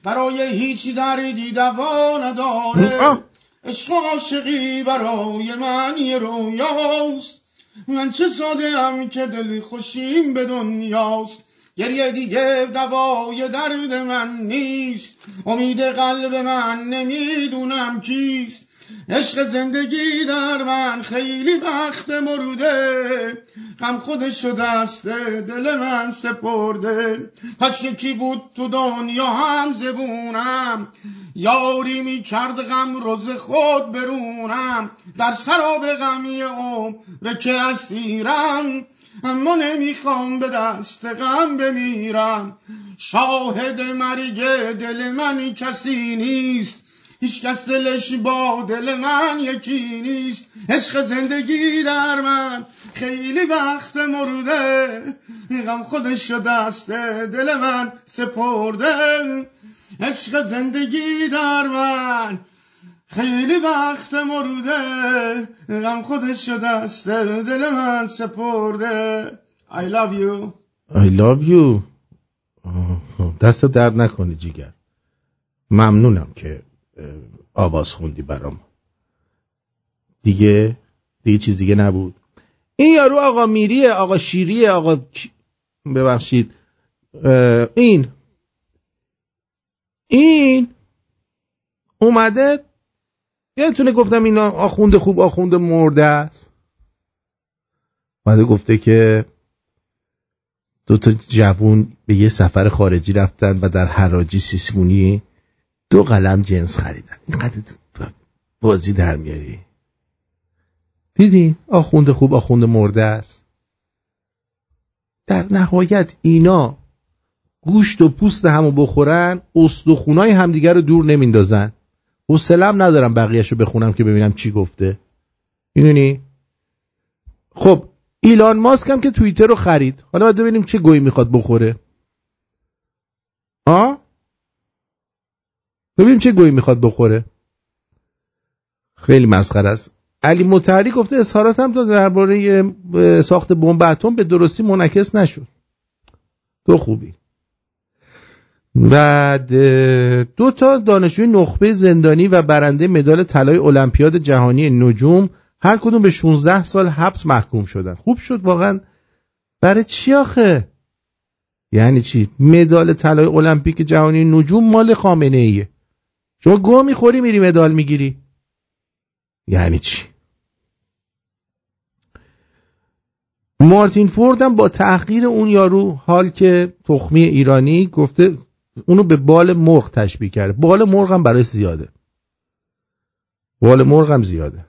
برای هیچ دردی دوا نداره. عشق عاشقی برای من یه رویاست. من چه ساده هم که دل خوشیم به دنیاست. گریه دیگه دوای درد من نیست. امید قلب من نمی‌دونم کیست. عشق زندگی در من خیلی وقت مروده. غم خودش شده است دل من سپرده. پس یکی بود تو دنیا هم زبونم. یاری می کرد غم روز خود برونم. در سراب غمی عمر که اسیرم. اما نمی‌خوام به دست غم بمیرم. شاهد مرگ دل من کسی نیست. هیچ کس دلش با دل من یکی نیست. عشق زندگی در من خیلی وقت مرده. غم خودش شده است دل من سپرده. عشق زندگی در من خیلی وقت مروده غم خودش شده است دل من سپرده. I love you. I love you. آه، دست درد نکنی جیگر ممنونم که آواز خوندی برام. دیگه دیگه چیز دیگه نبود. این یارو آقا میریه آقا شیریه آقا ببخشید. این. این اومده یادتونه گفتم اینا آخونده خوب آخونده مرده است. اومده گفته که دو تا جوون به یه سفر خارجی رفتن و در حراجی سیسمونی دو قلم جنس خریدن اینقدر بازی در میاری دیدی؟ آخونده خوب آخونده مرده است. در نهایت اینا گوشت و پوست همو بخورن استخونای همدیگه رو دور نمیندازن. حوصله‌ام ندارم بقیهش رو بخونم که ببینم چی گفته. می‌دونی؟ خب ایلان ماسک هم که توییتر رو خرید. حالا باید ببینیم چه گویی می‌خواد بخوره آ ببینیم چه گویی می‌خواد بخوره. خیلی مسخره است. علی متحری گفته اظهارات هم تا درباره ساخت بمب اتم به درستی منعکس نشد. تو خوبی. بعد دو تا دانشجوی نخبه زندانی و برنده مدال طلای المپیاد جهانی نجوم هر کدوم به 16 سال حبس محکوم شدن. خوب شد واقعا. برای چی آخه؟ یعنی چی؟ مدال طلای المپیک جهانی نجوم مال خامنه ایه. شما گو می‌خوری میری مدال می‌گیری. یعنی چی؟ مارتین فورد هم با تحقیر اون یارو حال که تخمی ایرانی گفته اونو به بال مرغ تشبیه کرده. بال مرغ هم برای زیاده. بال مرغ هم زیاده.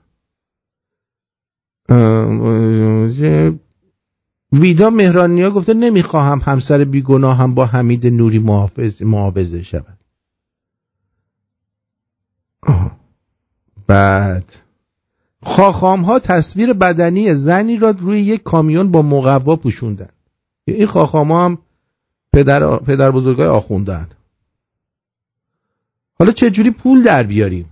ویدا مهرانیا گفته نمی‌خواهم همسر بیگناه هم با حمید نوری محافظ معاوضه شود. بعد. خاخام ها تصویر بدنی زنی را روی یک کامیون با مقوا پوشوندن. این خاخام ها هم پدر, پدر بزرگای آخوندن. حالا چه جوری پول در بیاریم؟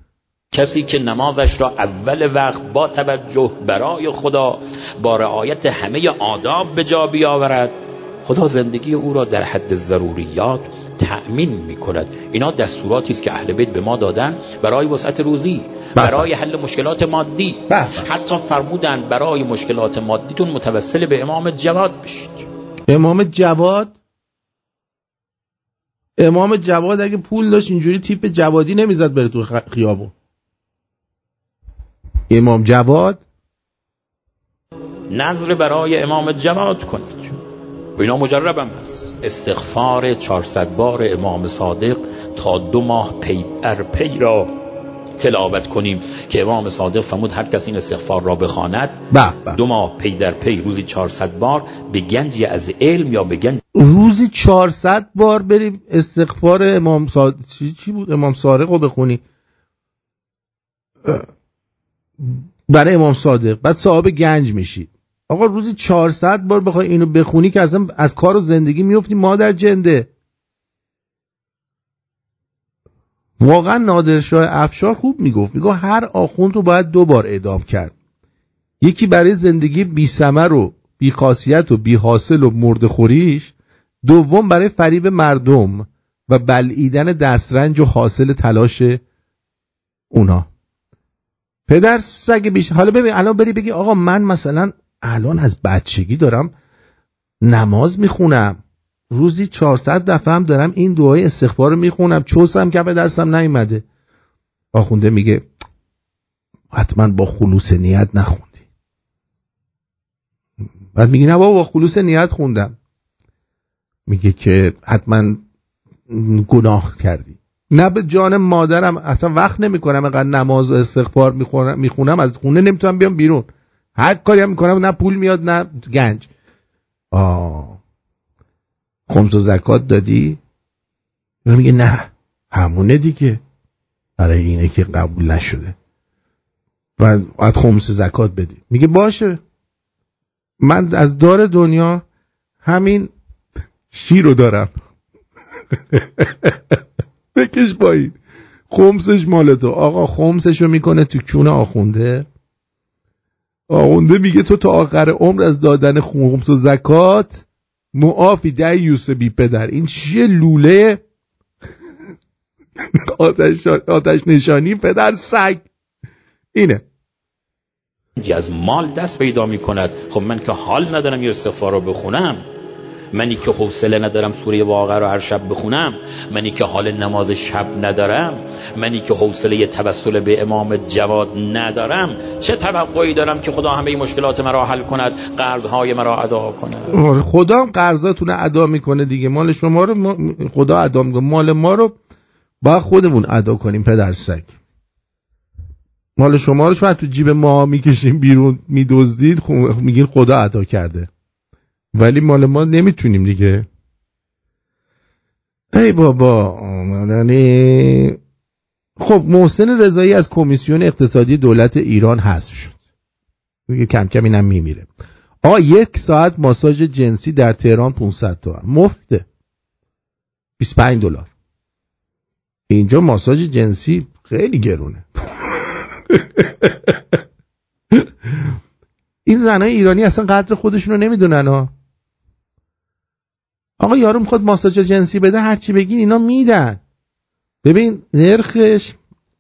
کسی که نمازش را اول وقت با توجه برای خدا با رعایت همه آداب به جا بیاورد خدا زندگی او را در حد ضروریات تأمین می کند اینا دستوراتی است که اهل بیت به ما دادن برای وسعت روزی برای حل مشکلات مادی. حتی فرمودن برای مشکلات مادیتون متوسل به امام جواد بشید. امام جواد؟ امام جواد اگه پول داشت اینجوری تیپ جوادی نمی‌زد بره تو خیابون. امام جواد؟ نظر برای امام جواد کنید. اینا مجربم هست. استغفار 400 بار امام صادق تا دو ماه پی در پی را تلاوت کنیم که امام صادق فرمود هر کس این استغفار را بخواند دو ماه پی در پی روزی 400 بار به گنجی از علم یا به گنج روزی 400 بار بریم استغفار امام صادق. چی, چی بود؟ امام صادق رو بخونی. برای امام صادق. بعد صاحب گنج میشی. آقا روزی 400 بار بخوای اینو بخونی که اصلا از کار و زندگی میفتی مادر جنده. واقعا نادرشاه افشار خوب می‌گفت. می‌گفت هر آخوند رو باید دو بار اعدام کرد. یکی برای زندگی بی سمر و بی خاصیت و بی حاصل و مرد خوریش دوم برای فریب مردم و بلعیدن دسترنج و حاصل تلاش اونا. پدر سگ بیش حالا ببین الان بری بگی آقا من مثلا الان از بچگی دارم نماز می‌خونم. روزی 400 دفعه هم دارم این دعای استغفار رو می‌خونم. چوسم کف دستم نیومده. آخونده میگه حتما با خلوص نیت نخوندی. بعد میگه نه بابا با خلوص نیت خوندم. میگه که حتما گناه کردی. نه به جان مادرم اصلا وقت نمی‌کنم اینقدر نماز و استغفار می‌خونم از خونه نمی‌تونم بیام بیرون. هر کاری هم می‌کنم نه پول میاد نه گنج. آه. خمس و زکات دادی؟ میگه نه همونه دیگه. برای اینه که قبول نشده. و باید خمس زکات بدی. میگه باشه. من از دار دنیا همین شیر رو دارم. بکش پایین. خمسش مال تو. آقا خمسش رو می‌کنه تو کونه آخونده. آخونده میگه تو تا آخر عمر از دادن خمس و زکات معافی ده یوسف بی پدر. این چیه لوله؟ آتش, آتش نشانی پدر سگ. اینه. از مال دست پیدا می کند خب من که حال ندارم یه استغفار رو بخونم. منی که حوصله ندارم سوره واقع رو هر شب بخونم منی که حال نماز شب ندارم منی که حوصله توسل به امام جواد ندارم چه توقعی دارم که خدا همه مشکلات مرا حل کند قرضهای مرا ادا کند؟ آره، خدا هم قرضاتون ادا می‌کنه دیگه. مال شما رو خدا ادا می‌کنه. مال ما رو با خودمون ادا کنیم پدر سگ. مال شما رو شاید تو جیب ما می‌کشیم بیرون میدزدید میگین خدا ادا کرده. ولی مال ما نمی‌تونیم دیگه. ای بابا یعنی خب محسن رضایی از کمیسیون اقتصادی دولت ایران حذف شد. کم کم اینم میمیره. آقا یک ساعت ماساژ جنسی در تهران 500 تومن. مفته 25 دلار. اینجا ماساژ جنسی خیلی گرونه. این زنای ایرانی اصلا قدر خودشون رو نمی‌دونن ها. آقا یارو می‌خواد ماساژ جنسی بده هرچی بگین اینا میدن. ببین نرخش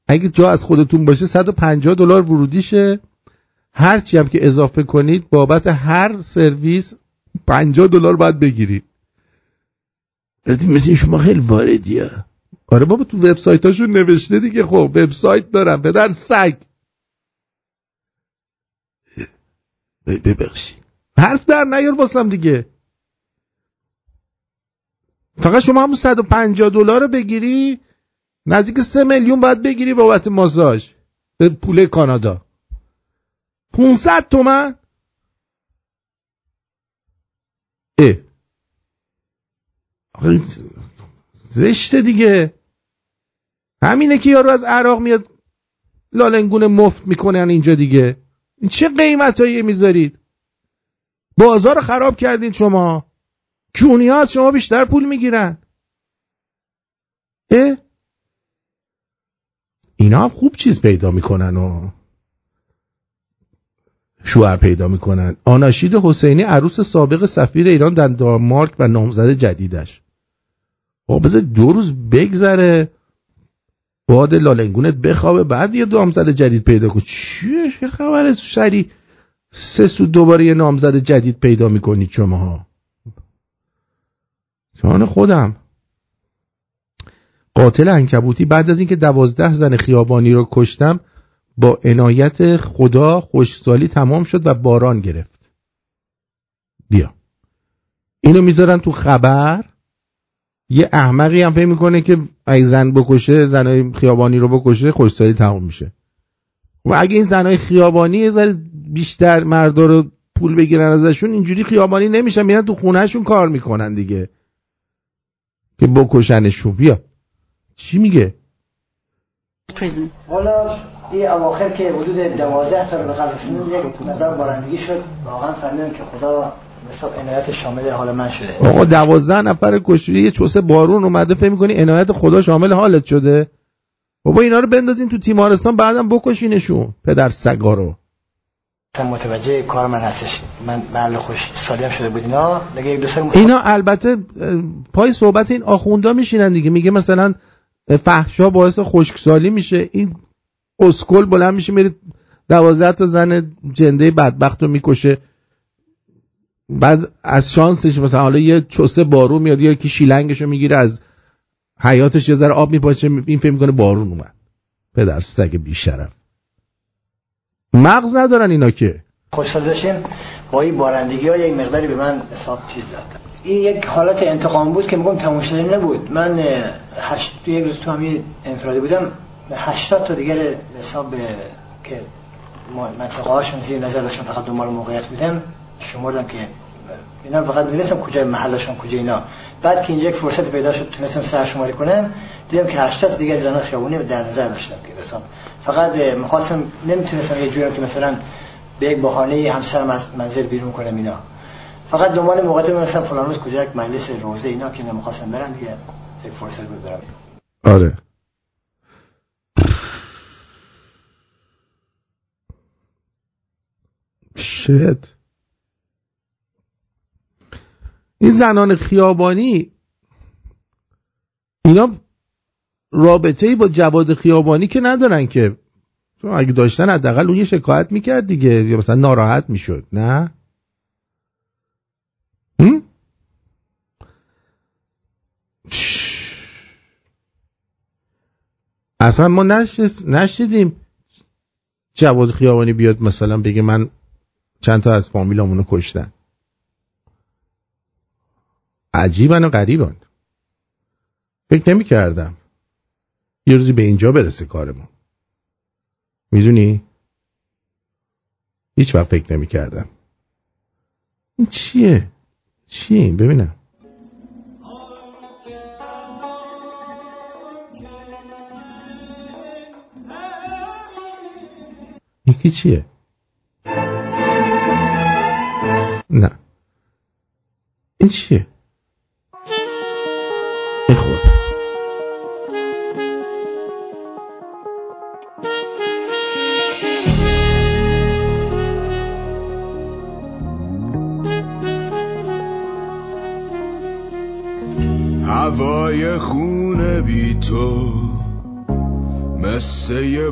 اگه جا از خودتون باشه 150 دلار ورودیشه. هرچی هم که اضافه کنید بابت هر سرویس 50 دلار باید بگیرید. مثل شما خیلی واردیه آره بابا تو وبسایتاشون نوشته دیگه خب وبسایت دارم پدر سگ. ببخشید. حرف در نیار باسم دیگه. فقط شما همون 150 دلار رو بگیری نزدیک 3 میلیون باید بگیری بابت ماساژ به پول کانادا. 500 تومن؟ اه. زشته دیگه. همینه که یارو از عراق میاد لالنگون مفت می‌کنن اینجا دیگه. این چه قیمتایی می‌ذارید؟ بازار خراب کردین شما. کونی ها از شما بیشتر پول می‌گیرن. اه؟ اینا هم خوب چیز پیدا می‌کنن و شوهر پیدا می‌کنن. آناشید حسینی عروس سابق سفیر ایران در دانمارک و نامزد جدیدش. با بذار دو روز بگذره. باد لالنگونت بخوابه بعد یه نامزد جدید پیدا کن. چیه؟ خبره؟ سری سه سو دوباره یه نامزد جدید پیدا می‌کنید شما ها جان خودم. قاتل انکبوتی بعد از اینکه دوازده زن خیابانی رو کشتم با عنایت خدا خوشسالی تمام شد و باران گرفت. بیا. اینو می‌ذارن تو خبر. یه احمقی هم فکر می‌کنه که اگه زن بکشه زنای خیابانی رو بکشه خوشسالی تموم میشه. و اگه این زنای خیابانی یه بیشتر مردا رو پول بگیرن ازشون اینجوری خیابانی نمیشن میرن تو خونهشون کار می‌کنن دیگه. که بکشنشون بیا. چی میگه؟ حالا این اواخر که حدود دوازده تا رو به یک مقدار بارندگی شد. واقعا فهمیدم که خدا مثلا عنایت شامل حال من شده. آقا دوازده نفر کشتی یه چوسه بارون اومده فکر می‌کنی عنایت خدا شامل حالت شده؟ بابا اینا رو بندازین تو تیمارستان بعدم بکشینشون. پدر سگا رو. مثلا متوجه کار من هستش. من محل خوش سالیم شده بود اینا. دیگه یک اینا البته پای صحبت این آخوندا میشینن دیگه. میگه مثلا فحشا باعث خشکسالی میشه. این اسکل بلند میشه میره دوازده تا زن جنده بدبخت رو می‌کشه. بعد از شانسش مثلا حالا یه چوسه بارون میاد یا که شیلنگش رو می‌گیره از حیاتش یه ذره آب میپاچه این فکر می‌کنه بارون اومد. پدر سگ بیشرف. مغز ندارن اینا که. خوشحال داشتیم با این بارندگی ها یک مقداری به من حساب چیز داد. این یک حالت انتقام بود که میگم تموم شده نبود. من هشت تو یک روز تو همین انفرادی بودم. 80 تا دیگر حساب که منطقه هاشون زیر نظر داشتم فقط دنبال موقعیت بودم. شمردم که اینا فقط می‌دونستم کجای محلشون کجا اینا. بعد که اینجا یک فرصت پیدا شد تونستم سرشماری کنم دیدم که 80 تا دیگه زن خیابونی در نظر داشتم که حساب فقط می‌خواستم نمی‌تونستم یه جوریم که مثلا به یک بهانه همسرم از منزل بیرون کنم اینا. فقط دنبال موقعیت می‌دونستم فلان روز کجا یک مجلس روزه اینا که نمی‌خواستم برن دیگه یک فرصت بود برم. آره. شت. این زنان خیابانی اینا رابطه با جواد خیابانی که ندارن که. چون اگه داشتن حداقل اون یه شکایت می‌کرد دیگه یا مثلا ناراحت می‌شد نه؟ اصلا ما نشد- نشدیم جواد خیابانی بیاد مثلا بگه من چند تا از فامیلامونو کشتن عجیبن و غریبن. فکر نمی کردم یه روزی به اینجا برسه کارمون. می‌دونی؟ هیچ وقت فکر نمی کردم این چیه؟ چیه ببینم. یکی چیه؟ نه. این چیه؟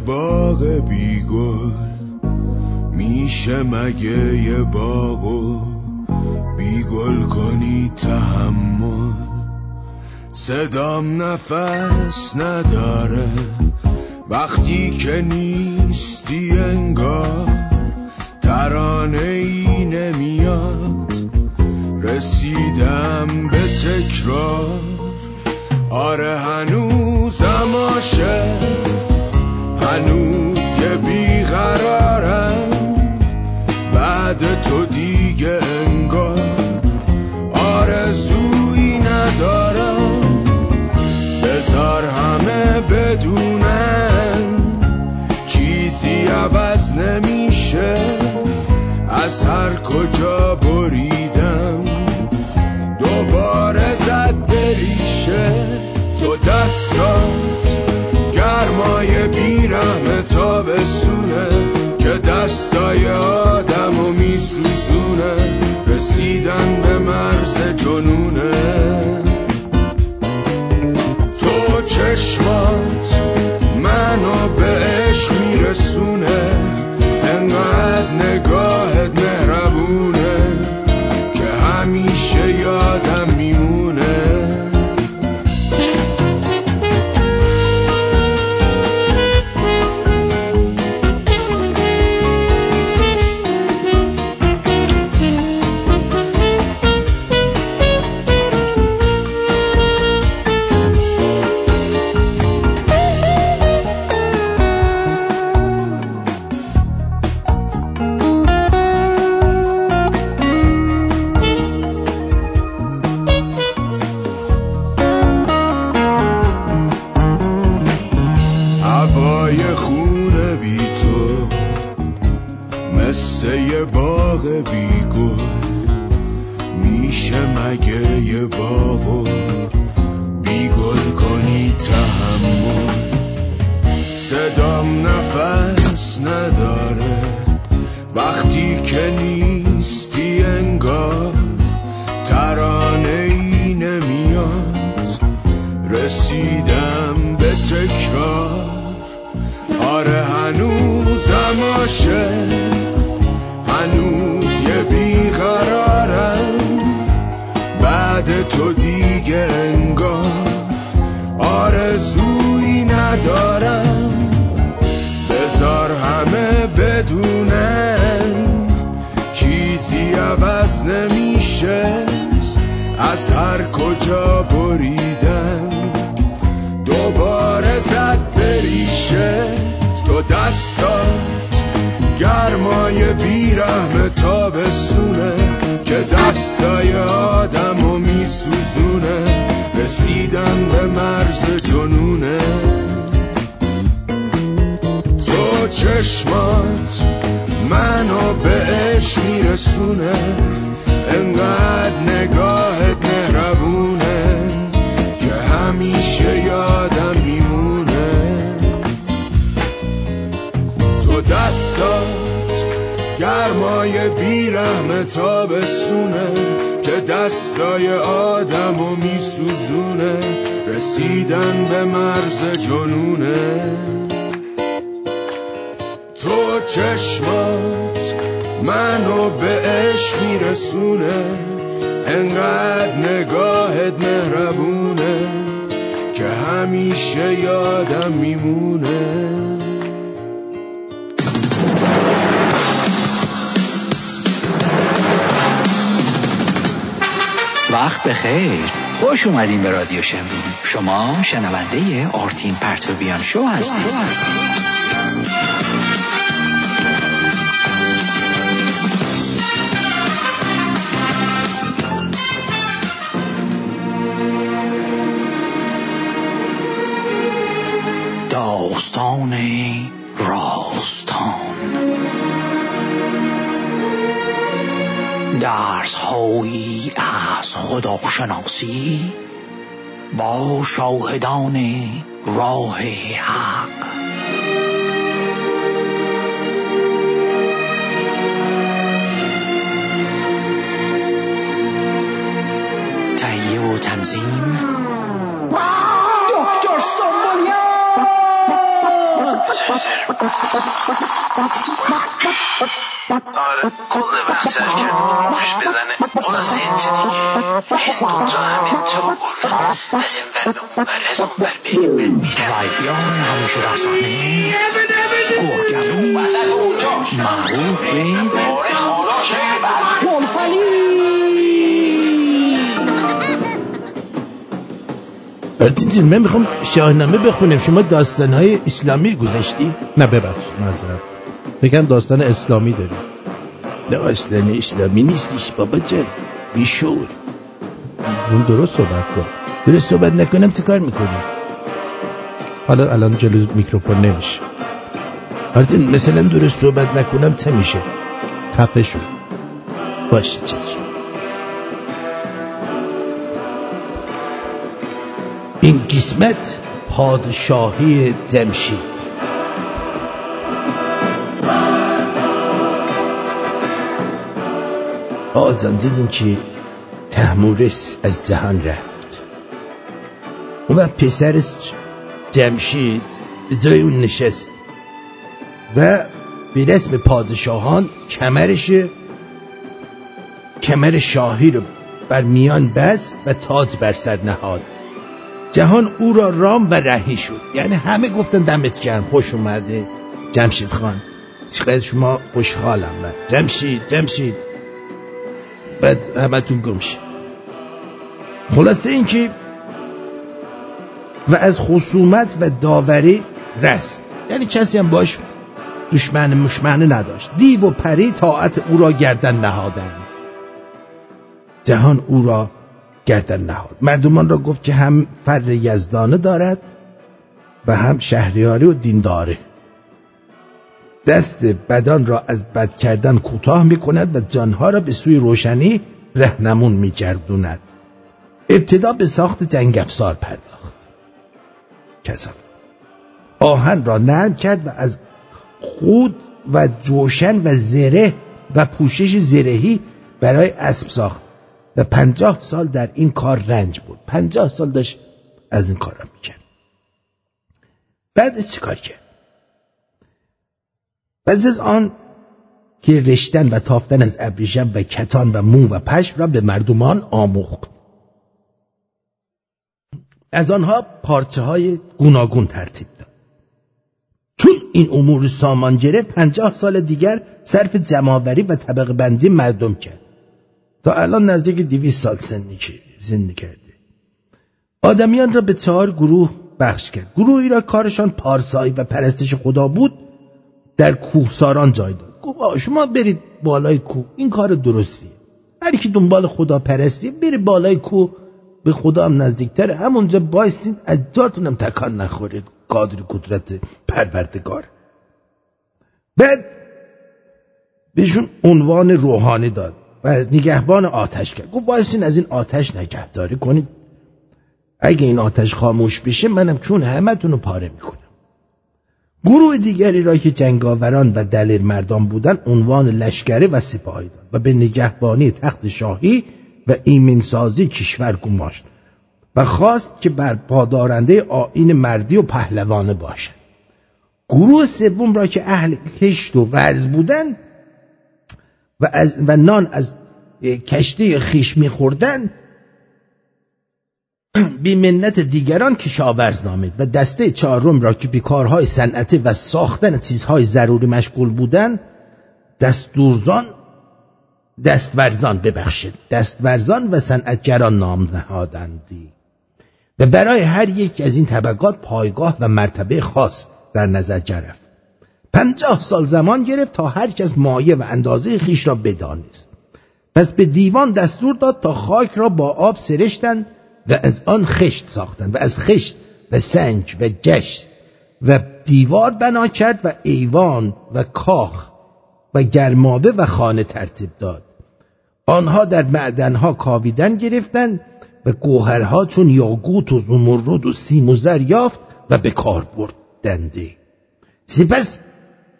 باغ بی گل میشه مگه یه باغو بی گل کنی تحمل؟ صدام نفس نداره وقتی که نیستی انگار ترانه ای نمیاد. رسیدم به تکرار از هر کجا بریدم؟ دوباره زد بریشه تو دستات گرمای بیرحم تابستونه که دستای آدم و میسوزونه رسیدن به مرز جنونه. تو چشمات منو صدام نفس نداره. وقتی که نیستی انگار ترانه ای نمیاد. رسیدم به تکرار. آره هنوزم عاشق هنوز یه بیقرارم. بعد تو دیگه انگار آرزویی ندارم. بدونن چیزی عوض نمیشه. از هر کجا بریدن دوباره زد بریشه. تو دستات گرمای بیرحم تابستونه که دستای آدم و میسوزونه. رسیدن به مرز جنونه. چشمات منو به عشق میرسونه. انقدر نگاهت مهربونه که همیشه یادم میمونه. تو دستات گرمای بیرحم تابستونه که دستای آدم و میسوزونه. رسیدن به مرز جنونه. چشمات منو به عشق میرسونه. انقدر نگاهت مهربونه که همیشه یادم میمونه. وقت بخیر. خوش اومدین به رادیو شمرون. شما شنونده آرتین پرتویان شو هستید. داستان راستان. درس هایی از خداشناسی با شاهدان راه حق. تهیه و تنظیم. آره کرد روش بزنه. خلاصه این دیگه این دوتا همین تو از این بر به اون بر از اون بر به همیشه رسانه گرگرو معروف به آرتین جون من می‌خوام شاهنامه بخونم. شما داستانهای اسلامی گذاشتی؟ نه ببخش معذرت. بگم داستان اسلامی داری داستان اسلامی نیستیش بابا جان. بیشور. اون درست صحبت کن. درست صحبت نکنم چه کار می‌کنی؟ حالا الان جلو میکروفون نمیشه. آرتین مثلا درست صحبت نکنم چه میشه؟ خفه شو. باشه چشم این قسمت پادشاهی جمشید. آزان دیدیم که تحمورس از جهان رفت. وقت پسرش جمشید جای اون نشست و به رسم پادشاهان کمرش کمر شاهی رو بر میان بست و تاج بر سر نهاد. جهان او را رام و رهی شد. یعنی همه گفتن دمت گرم خوش اومده. جمشید خان چقدر شما خوشحالم من. جمشید جمشید. بعد همتون گمشه خلاصه این که و از خصومت و داوری رست. یعنی کسی هم باش دشمن مشمنه نداشت. دیو و پری طاعت او را گردن نهادند. جهان او را گردن نهاد. مردمان را گفت که هم فر یزدانه دارد و هم شهریاری و دینداره. دست بدان را از بد کردن کوتاه می کند و جانها را به سوی روشنی رهنمون می گردوند ابتدا به ساخت جنگ افسار پرداخت. کسا آهن را نرم کرد و از خود و جوشن و زره و پوشش زرهی برای اسب ساخت. و پنجاه سال در این کار رنج بود. پنجاه سال داشت از این کار را می‌کرد. بعد چی کار کرد؟ بعد از آن که رشتن و تافتن از ابریشم و کتان و مو و پشم را به مردمان آموخت. از آنها پارچه های گوناگون ترتیب داد. چون این امور سامان گرفت پنجاه سال دیگر صرف جمعآوری و طبق بندی مردم کرد. تا الان نزدیک دیویس سال زندگی کرده. آدمیان را به چهار گروه بخش کرد. گروهی را کارشان پارسایی و پرستش خدا بود در کوهساران جای داد. گفت شما برید بالای کوه. این کار درستیه. هر کی دنبال خدا پرستی بری بالای کوه. به خدا هم نزدیکتره. همونجا بایستین از جاتونم تکان نخورید قادر قدرت پروردگار. بعد بهشون عنوان روحانی داد. و نگهبان آتش کرد. گفت بایستین از این آتش نگهداری کنید. اگه این آتش خاموش بشه منم چون همتون رو پاره می‌کنم. گروه دیگری را که جنگاوران و دلیر مردان بودند عنوان لشکره و سپاهی داد و به نگهبانی تخت شاهی و ایمنسازی کشور گماشت و خواست که بر پادارنده آین مردی و پهلوانه باشد. گروه سوم را که اهل کشت و ورز بودند و, از و نان از کشتی خیش میخوردند بی منت دیگران کشاورز نامید و دسته چهارم را که بیکارهای صنعتی و ساختن چیزهای ضروری مشغول بودند دستورزان دستورزان ببخشید دستورزان و صنعتگران نام نهادندی. و برای هر یک از این طبقات پایگاه و مرتبه خاص در نظر گرفت. پنجاه سال زمان گرفت تا هر کس مایه و اندازه خیش را بدانست. پس به دیوان دستور داد تا خاک را با آب سرشتند و از آن خشت ساختند و از خشت و سنگ و گشت و دیوار بنا کرد و ایوان و کاخ و گرمابه و خانه ترتیب داد. آنها در معدنها کاویدن گرفتند و گوهرها چون یاگوت و زمرد و سیم و زر یافت و به کار بردنده سپس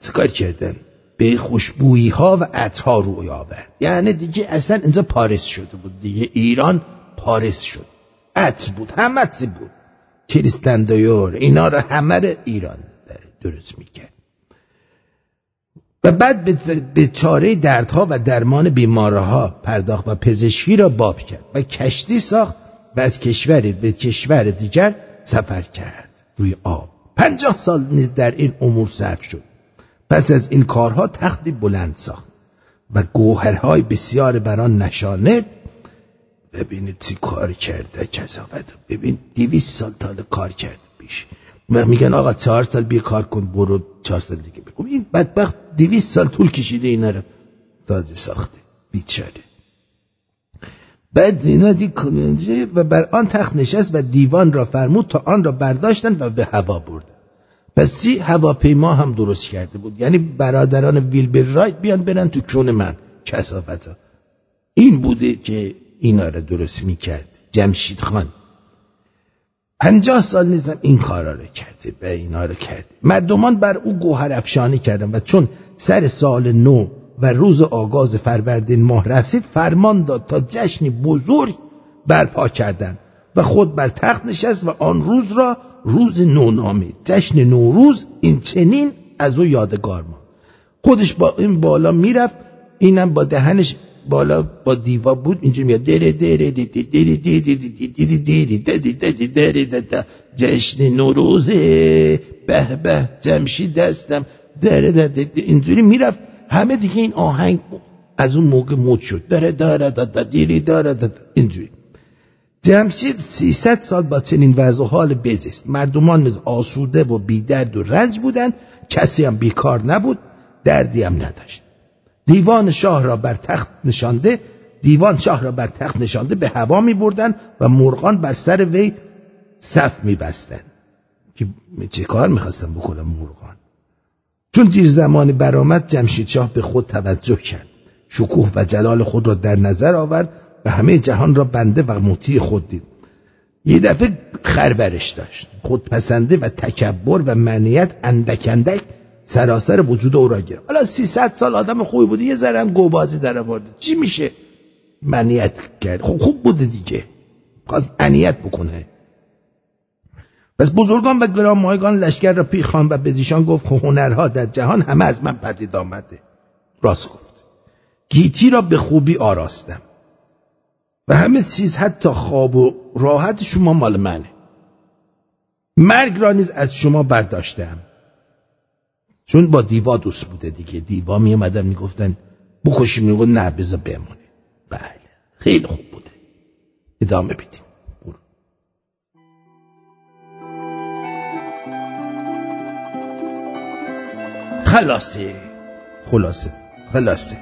چکار کردن؟ به خوشبویی ها و عطرها روی آورد. یعنی دیگه اصلا اینجا پاریس شده بود دیگه. ایران پاریس شد. عطر بود. همه بود. کریستندایور اینا رو همه ایران درست می‌کرد. و بعد به چاره دردها و درمان بیمارها پرداخت و پزشکی را باب کرد و کشتی ساخت و از کشوری به کشور دیگر سفر کرد روی آب. پنجاه سال نیز در این امور صرف شد. پس از این کارها تختی بلند ساخت و گوهرهای بسیار بران نشاند. ببینید چی کار کرده کذابت ببین دیویس سال تا کار کرده بیش و میگن آقا چهار سال بیا کار کن برو چهار سال دیگه بگم این بدبخت دیویس سال طول کشیده اینا رو تازه ساخته بیچاره. بعد اینا دی و بر آن تخت نشست و دیوان را فرمود تا آن را برداشتن و به هوا برد پس چی هواپیما هم درست کرده بود. یعنی برادران ویلبر رایت بیان برن تو کون من کسافت ها این بوده که اینا را درست می‌کرد. جمشید خان. پنجاه سال نیزم این کارا رو کرده به اینا رو کرده. مردمان بر او گوهر افشانی کردن و چون سر سال نو و روز آغاز فروردین ماه رسید فرمان داد تا جشنی بزرگ برپا کردند و خود بر تخت نشست و آن روز را روز نو نامید جشن نوروز این چنین از او یادگار ماند خودش با این بالا می‌رفت اینم با دهنش بالا با دیوا بود اینجا میاد دره دره دره دره دره جشن نوروزه به به جمشید دستم دره دره اینجوری می‌رفت همه دیگه این آهنگ از اون موقع مود شد داره داره دیری داره داره اینجوری جمشید 300 سال با چنین وضع و حال بزیست مردمان آسوده و بیدرد و رنج بودند. کسی هم بیکار نبود دردی هم نداشت. دیوان شاه را بر تخت نشانده دیوان شاه را بر تخت نشانده به هوا می بردن و مرغان بر سر وی صف می بستن. که چه کار می‌خواستن بکنن مرغان؟ چون دیر زمانی برآمد جمشید شاه به خود توجه کرد. شکوه و جلال خود را در نظر آورد. و همه جهان را بنده و مطیع خود دید. یه دفعه خربرش داشت. خودپسنده و تکبر و منیت اندک اندک سراسر وجود او را گرفت. حالا 300 سال آدم خوبی بوده یه ذره هم گوبازی در آورده. چی میشه؟ منیت کرد. خب خوب بوده دیگه. خواست انیت بکنه. پس بزرگان و گرانمایگان لشکر را پیخان و بدیشان گفت که هنرها در جهان همه از من پدید آمده. راست گفت. گیتی را به خوبی آراستم. و همه چیز حتی خواب و راحت شما مال منه. مرگ را نیز از شما برداشتم. چون با دیوا دوست بوده دیگه. دیوا می اومدن می‌گفتن بکشی میگو نه بذار بمونه. بله خیلی خوب بوده. ادامه بدیم. خلاصه. خلاصه. خلاصه.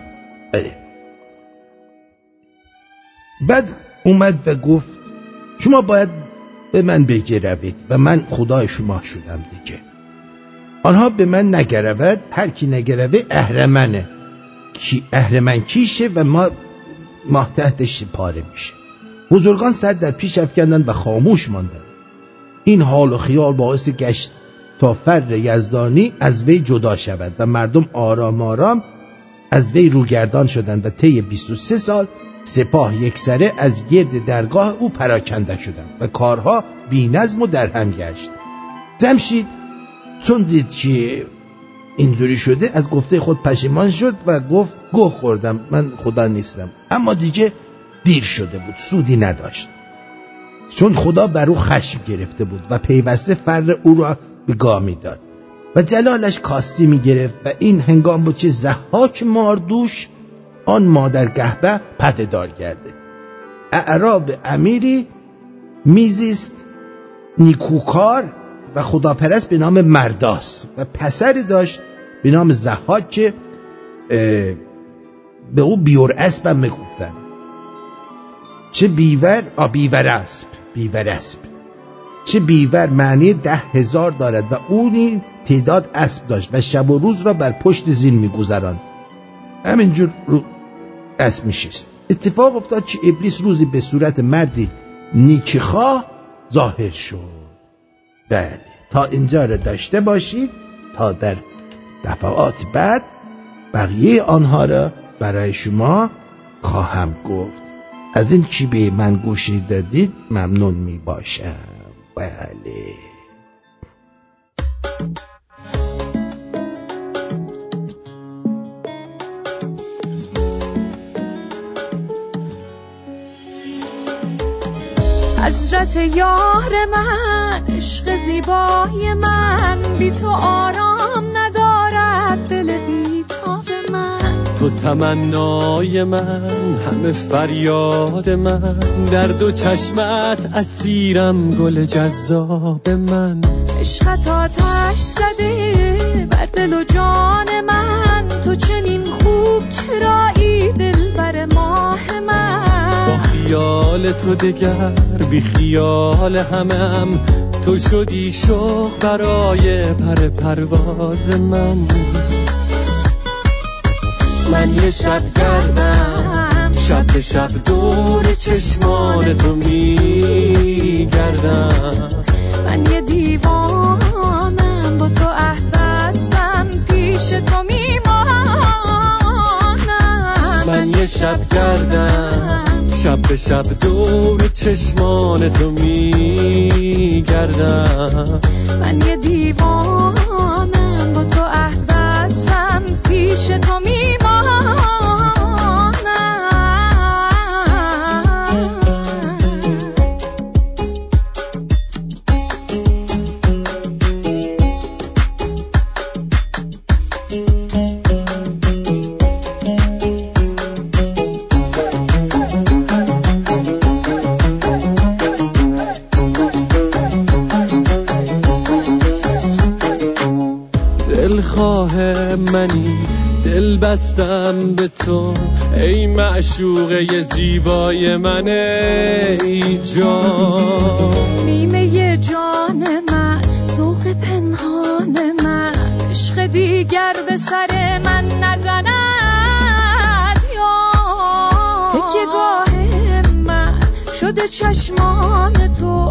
بله. بعد اومد و گفت شما باید به من بگروید و من خدای شما شدم دیگه. آنها به من نگرود هر کی نگروه اهرمنه کی اهرمن کیشه و ما ماه تحتش پاره میشه. بزرگان سر در پیش افکندن و خاموش ماندن این حال و خیال باعث گشت تا فر یزدانی از وی جدا شود و مردم آرام آرام از وی روگردان شدند و طی 23 سال سپاه یکسره از گرد درگاه او پراکنده شدند و کارها بی نظم و درهم گشت. جمشید چون دید که اینجوری شده از گفته خود پشیمان شد و گفت گوه خوردم من خدا نیستم. اما دیگه دیر شده بود سودی نداشت. چون خدا بر او خشم گرفته بود و پیوسته فر او را به گاه می‌داد و جلالش کاستی می گرفت و این هنگام بود که زحاک ماردوش آن مادر گهبه پده دار کرده اعراب امیری میزیست نیکوکار و خداپرست به نام مرداس و پسری داشت به نام زحاک که به او بیور اسب هم می‌گفتن. چه بیور؟ آ بیور اسب بیور اسب چه بیور معنی ده هزار دارد و اونی تعداد اسب داشت و شب و روز را بر پشت زین میگذراند. همینجور رو اسب میشست. اتفاق افتاد که ابلیس روزی به صورت مردی نیکخواه ظاهر شد. بله تا اینجا رو داشته باشید تا در دفعات بعد بقیه آنها را برای شما خواهم گفت. از این چی به من گوشی دادید ممنون می باشم بله. حسرت یار من عشق زیبای من بی تو آرام ندارد تمنای من همه فریاد من. در دو چشمت اسیرم گل جذاب من. عشقت آتش زده بر دل و جان من. تو چنین خوب چرایی دل بر ماه من. با خیال تو دگر بی خیال همم. تو شدی شوق برای پر پرواز من. من یه شب گردم. شب به شب دور چشمان تو میگردم. من یه دیوانم با تو عهد بستم پیش تو میمانم. من یه شب گردم. شب به شب دور چشمان تو میگردم. من یه دیوانم با تو عهد بستم پیش تو دلخواه بستم به تو ای معشوقه زیبای من ای جان. نیمه جان من ذوق پنهان من عشق دیگر به سر من نزند. یا تکیه گاه من شده چشمان تو.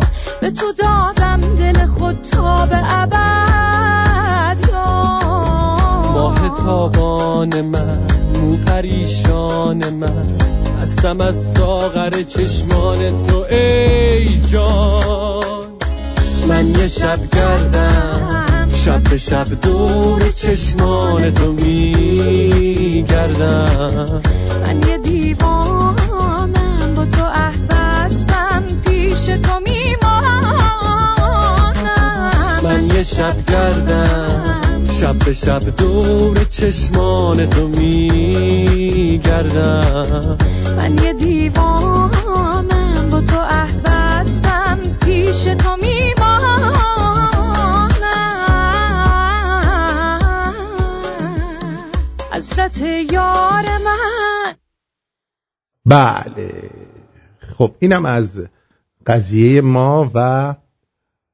هستم از ساغر چشمان تو ای جان. من یه شب گردم شب به شب دور چشمان تو میگردم. من یه دیوانم با تو عهد بستم پیش تو میمانم. من یه شب گردم شب به شب دور چشمان تو میگردم. من یه دیوانم با تو عهد بستم پیش تو میمانم. حضرت یار من. بله. خب اینم از قضیه ما و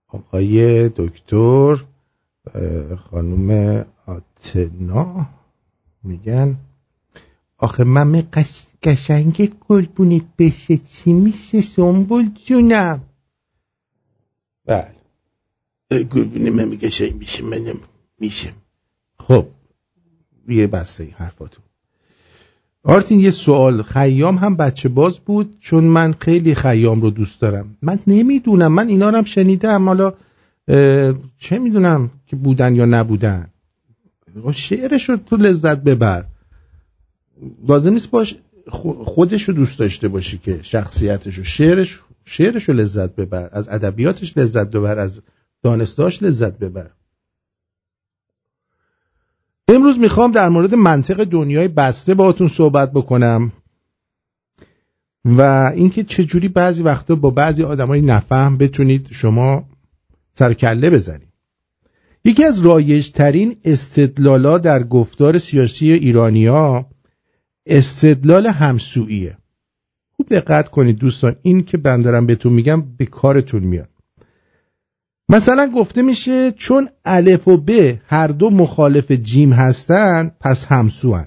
آقای دکتر اه، خانم آتنا میگن آخه من قش... قشنگت قربونت بشه. چی میشه سنبول جونم؟ بله. قربون من میگه قشنگ میشه منم میشم خب یه بسته این حرفاتون. آرتین یه سوال. خیام هم بچه باز بود چون من خیلی خیام رو دوست دارم. من نمی‌دونم. من اینا رو هم شنیدم. حالا چه می‌دونم که بودن یا نبودن. شعرش رو تو لذت ببر. لازم نیست باش خو- خودش رو دوست داشته باشی که شخصیتش رو. شعرش شعرش رو لذت ببر. از ادبیاتش لذت ببر. از دانستاش لذت ببر. امروز می‌خوام در مورد منطق دنیای بسته باهاتون صحبت بکنم و اینکه چجوری بعضی وقتا با بعضی آدمای نفهم بتونید شما سرکله بزنید یکی از رایجترین استدلالا در گفتار سیاسی ایرانیا استدلال همسوییه خوب دقت کنید دوستان این که من دارم بهتون میگم به کارتون میاد. مثلا گفته میشه چون الف و ب هر دو مخالف جیم هستند پس همسوان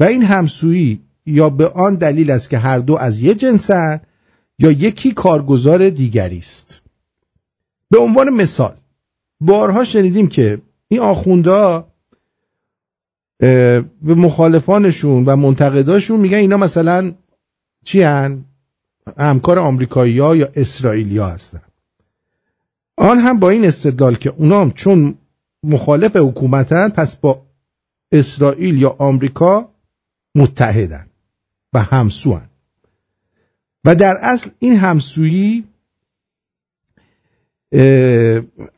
و این همسویی یا به آن دلیل است که هر دو از یک جنسند یا یکی کارگزار دیگری است. به عنوان مثال بارها شنیدیم که این آخوندا اه، به مخالفانشون و منتقداشون میگن اینا مثلا چی هن؟ همکار آمریکایی یا اسرائیلیا هستن آن هم با این استدلال که اونام چون مخالف حکومتن پس با اسرائیل یا آمریکا متحدن و همسوان و در اصل این همسویی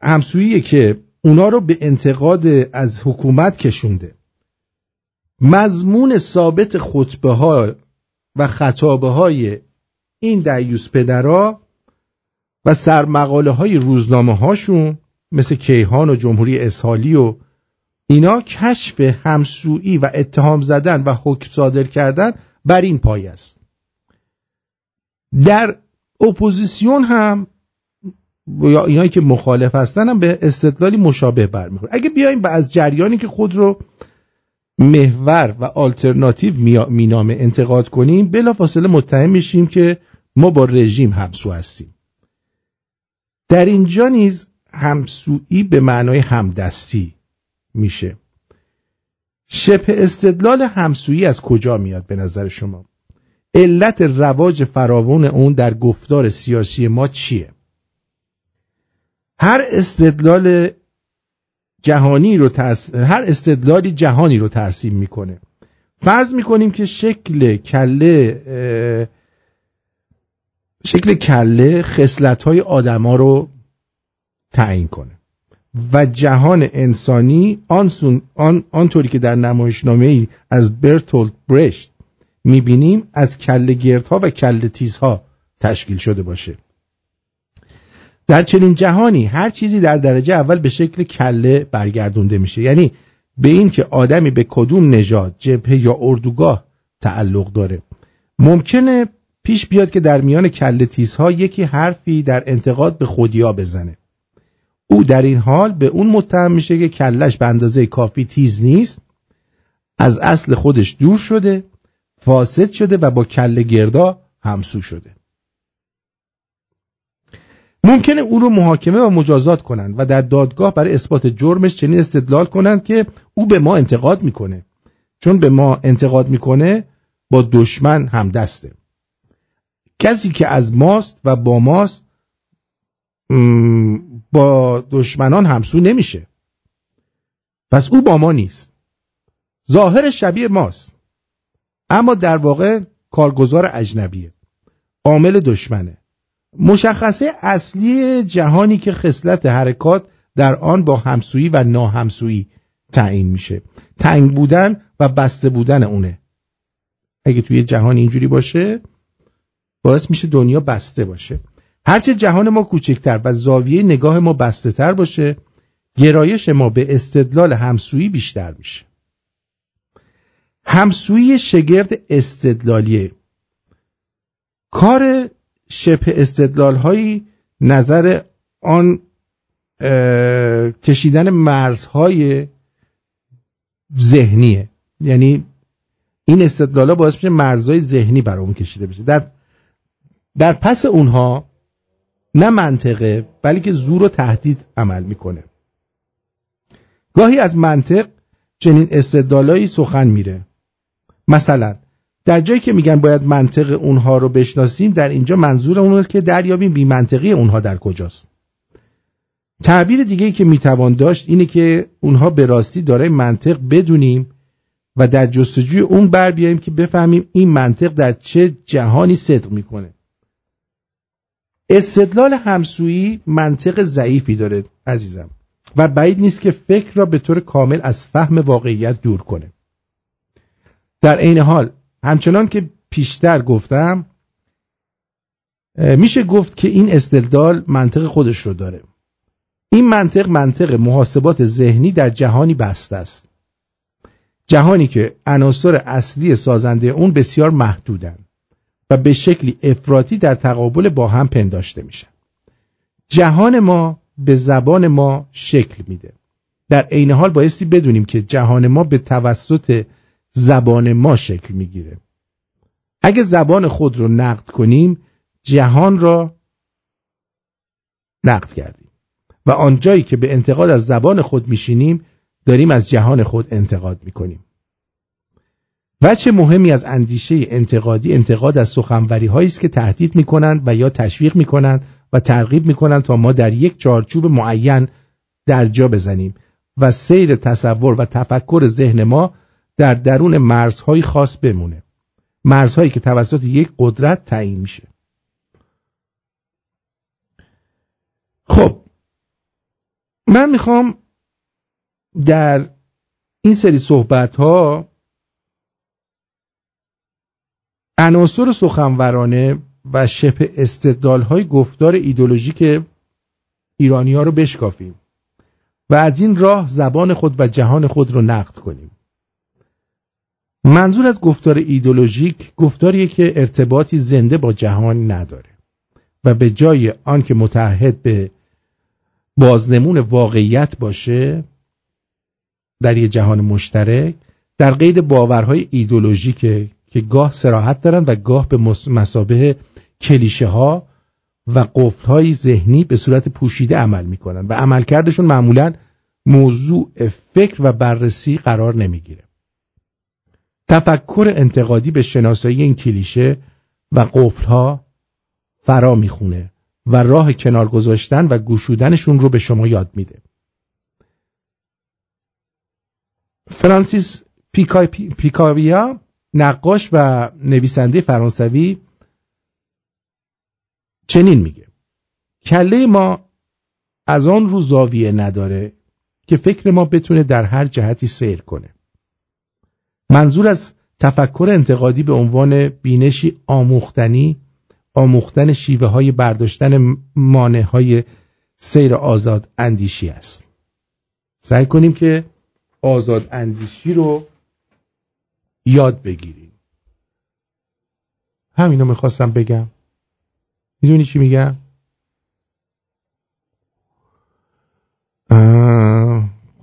همسوییه که اونا رو به انتقاد از حکومت کشونده. مضمون ثابت خطبه ها و خطابه های این دیوس پدرا و سرمقاله های روزنامه هاشون مثل کیهان و جمهوری اسحالی و اینا کشف همسویی و اتهام زدن و حکم صادر کردن بر این پایه است. در اپوزیسیون هم یا اینایی که مخالف هستن هم به استدلالی مشابه برمیخوره اگه بیایم از جریانی که خود رو محور و آلترناتیو مینامه انتقاد کنیم بلافاصله متهم میشیم که ما با رژیم همسو هستیم. در اینجا نیز همسویی به معنای همدستی میشه. شبه استدلال همسویی از کجا میاد به نظر شما؟ علت رواج فراوان اون در گفتار سیاسی ما چیه؟ هر استدلال جهانی رو ترس... هر استدلالی جهانی رو ترسیم می‌کنه. فرض می‌کنیم که شکل کله شکل کله خصلت های آدما رو تعیین کنه. و جهان انسانی آنسون آن آنطوری که در نمایشنامه ای از برتولد برشت می‌بینیم از کله گردها و کله تیزها تشکیل شده باشه. در چنین جهانی هر چیزی در درجه اول به شکل کله برگردونده میشه. یعنی به این که آدمی به کدوم نژاد جبهه یا اردوگاه تعلق داره. ممکنه پیش بیاد که در میان کله تیزها یکی حرفی در انتقاد به خودیا بزنه. او در این حال به اون متهم میشه که کلش به اندازه کافی تیز نیست از اصل خودش دور شده فاسد شده و با کله گردا همسو شده. ممکنه او رو محاکمه و مجازات کنند و در دادگاه برای اثبات جرمش چنین استدلال کنند که او به ما انتقاد می‌کنه. چون به ما انتقاد می‌کنه با دشمن هم دسته. کسی که از ماست و با ماست با دشمنان همسو نمیشه. پس او با ما نیست. ظاهر شبیه ماست. اما در واقع کارگزار اجنبیه. عامل دشمنه. مشخصه اصلی جهانی که خصلت حرکات در آن با همسویی و ناهمسویی تعیین میشه. تنگ بودن و بسته بودن اونه. اگه توی جهان اینجوری باشه باعث میشه دنیا بسته باشه. هرچه جهان ما کوچکتر و زاویه نگاه ما بسته تر باشه گرایش ما به استدلال همسویی بیشتر میشه. همسویی شگرد استدلالیه. کار شبه استدلال هایی نظر آن کشیدن مرزهای ذهنیه. یعنی این استدلال ها باعث میشه مرزهای ذهنی برای کشیده بشه. در در پس اونها نه منطقه بلکه زور و تهدید عمل می‌کنه. گاهی از منطق چنین استدلالایی سخن میره. مثلا در جایی که میگن باید منطق اونها رو بشناسیم در اینجا منظور اون است که دریابیم بی منطقی اونها در کجاست. تعبیر دیگه که می‌توان داشت اینه که اونها به راستی دارای منطق بدونیم و در جستجوی اون بر بیاییم که بفهمیم این منطق در چه جهانی صدق می‌کنه. استدلال همسویی منطق ضعیفی داره عزیزم و بعید نیست که فکر را به طور کامل از فهم واقعیت دور کنه. در عین حال همچنان که پیشتر گفتم میشه گفت که این استدلال منطق خودش رو داره. این منطق منطق محاسبات ذهنی در جهانی بسته است. جهانی که عناصر اصلی سازنده اون بسیار محدودن و به شکلی افراطی در تقابل با هم پنداشته میشن. جهان ما به زبان ما شکل میده. در عین حال بایستی بدونیم که جهان ما به توسط زبان ما شکل می‌گیره. اگه زبان خود رو نقد کنیم جهان را نقد کردیم. و آنجایی که به انتقاد از زبان خود میشینیم داریم از جهان خود انتقاد می‌کنیم. وچه مهمی از اندیشه انتقادی انتقاد از سخنوری هایی است که تهدید می‌کنند و یا تشویق می‌کنند و ترغیب می‌کنند تا ما در یک چارچوب معین در جا بزنیم. و سیر تصور و تفکر ذهن ما در درون مرزهای خاص بمونه. مرزهایی که توسط یک قدرت تعیین میشه. خب من می‌خوام در این سری صحبت ها عناصر سخنورانه و شبه استدلال های گفتار ایدولوژیک ایرانی ها رو بشکافیم و از این راه زبان خود و جهان خود رو نقد کنیم. منظور از گفتار ایدولوژیک گفتاریه که ارتباطی زنده با جهان نداره و به جای آنکه متحد به بازنمون واقعیت باشه در یه جهان مشترک در قید باورهای ایدولوژیکه که گاه سراحت دارن و گاه به مسابه کلیشه ها و قفل های ذهنی به صورت پوشیده عمل می‌کنن و عملکردشون معمولا موضوع فکر و بررسی قرار نمی‌گیره. تفکر انتقادی به شناسایی این کلیشه و قفل ها فرا می‌خونه و راه کنار گذاشتن و گوشودنشون رو به شما یاد میده. فرانسیس پیکاویا نقاش و نویسنده فرانسوی چنین میگه. کله ما از آن رو زاویه نداره که فکر ما بتونه در هر جهتی سیر کنه. منظور از تفکر انتقادی به عنوان بینشی آموختنی آموختن شیوه های برداشتن مانع های سیر آزاد اندیشی است. سعی کنیم که آزاد اندیشی رو یاد بگیریم. همینو می‌خواستم بگم. می‌دونی چی میگم؟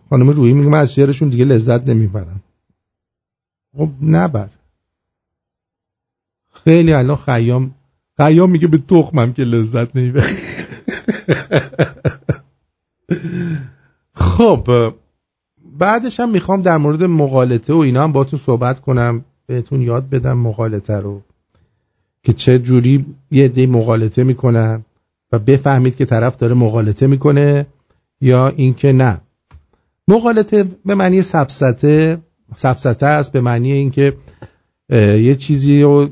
خانم روی میگم از شعرشون دیگه لذت نمی‌برم. خب نبر. خیلی الان خیام خیام میگه به تخمم که لذت نمی‌برم خب بعدش هم می‌خوام در مورد مقالطه و اینا هم باتون صحبت کنم. بهتون یاد بدم مقالطه رو. که چه جوری یه عده مقالطه می‌کنن و بفهمید که طرف داره مقالطه می‌کنه یا اینکه نه. مقالطه به معنی سبسته سبسته است به معنی اینکه یه چیزی رو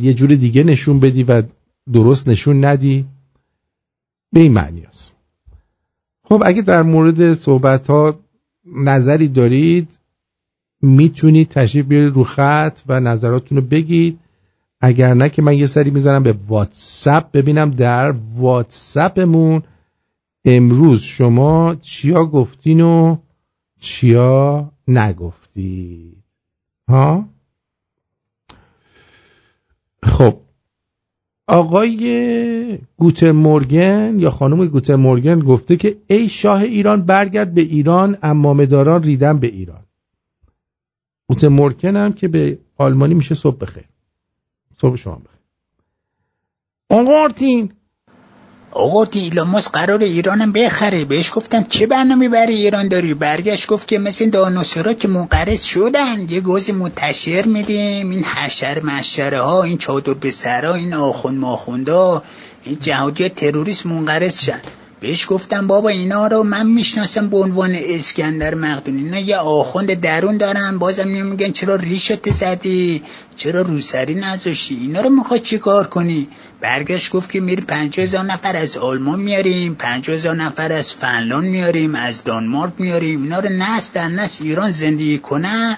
یه جور دیگه نشون بدی و درست نشون ندی. به این معنی است. خب اگه در مورد صحبت ها نظری دارید می‌تونید تشریف بیارید رو خط و نظراتتون رو بگید. اگر نه که من یه سری می‌زنم به واتساپ ببینم. در واتساپمون امروز شما چیا گفتین و چیا نگفتید ها؟ خب آقای گوتر مورگن یا خانم گوتر مورگن گفته که ای شاه ایران برگرد به ایران اما مداران ریدن به ایران. گوتر مورگن هم که به آلمانی میشه صبح بخیر. صبح شما بخیر. آقا آقا ایلان ماسک قرار ایرانم بخره. بهش گفتم چه برنامه برای ایران داری؟ برگشت گفت که مثل دانوسرا که منقرض شدن. یه گوز منتشر میدیم. این حشر مشره ها این چادر به سرا این آخوند ماخوندا این جهادی تروریست منقرض شد بهش گفتم بابا اینا رو من می‌شناسم به عنوان اسکندر مقدونی. اینا یه آخوند درون دارن بازم میگن چرا ریشت زدی چرا روسری نذاشی اینا رو چی کار کنی؟ برگشت گفت که پنجاه هزار نفر از آلمان میاریم پنجاه هزار نفر از فنلاند میاریم از دانمارک میاریم. اینا رو نست در نست ایران زندگی کنن.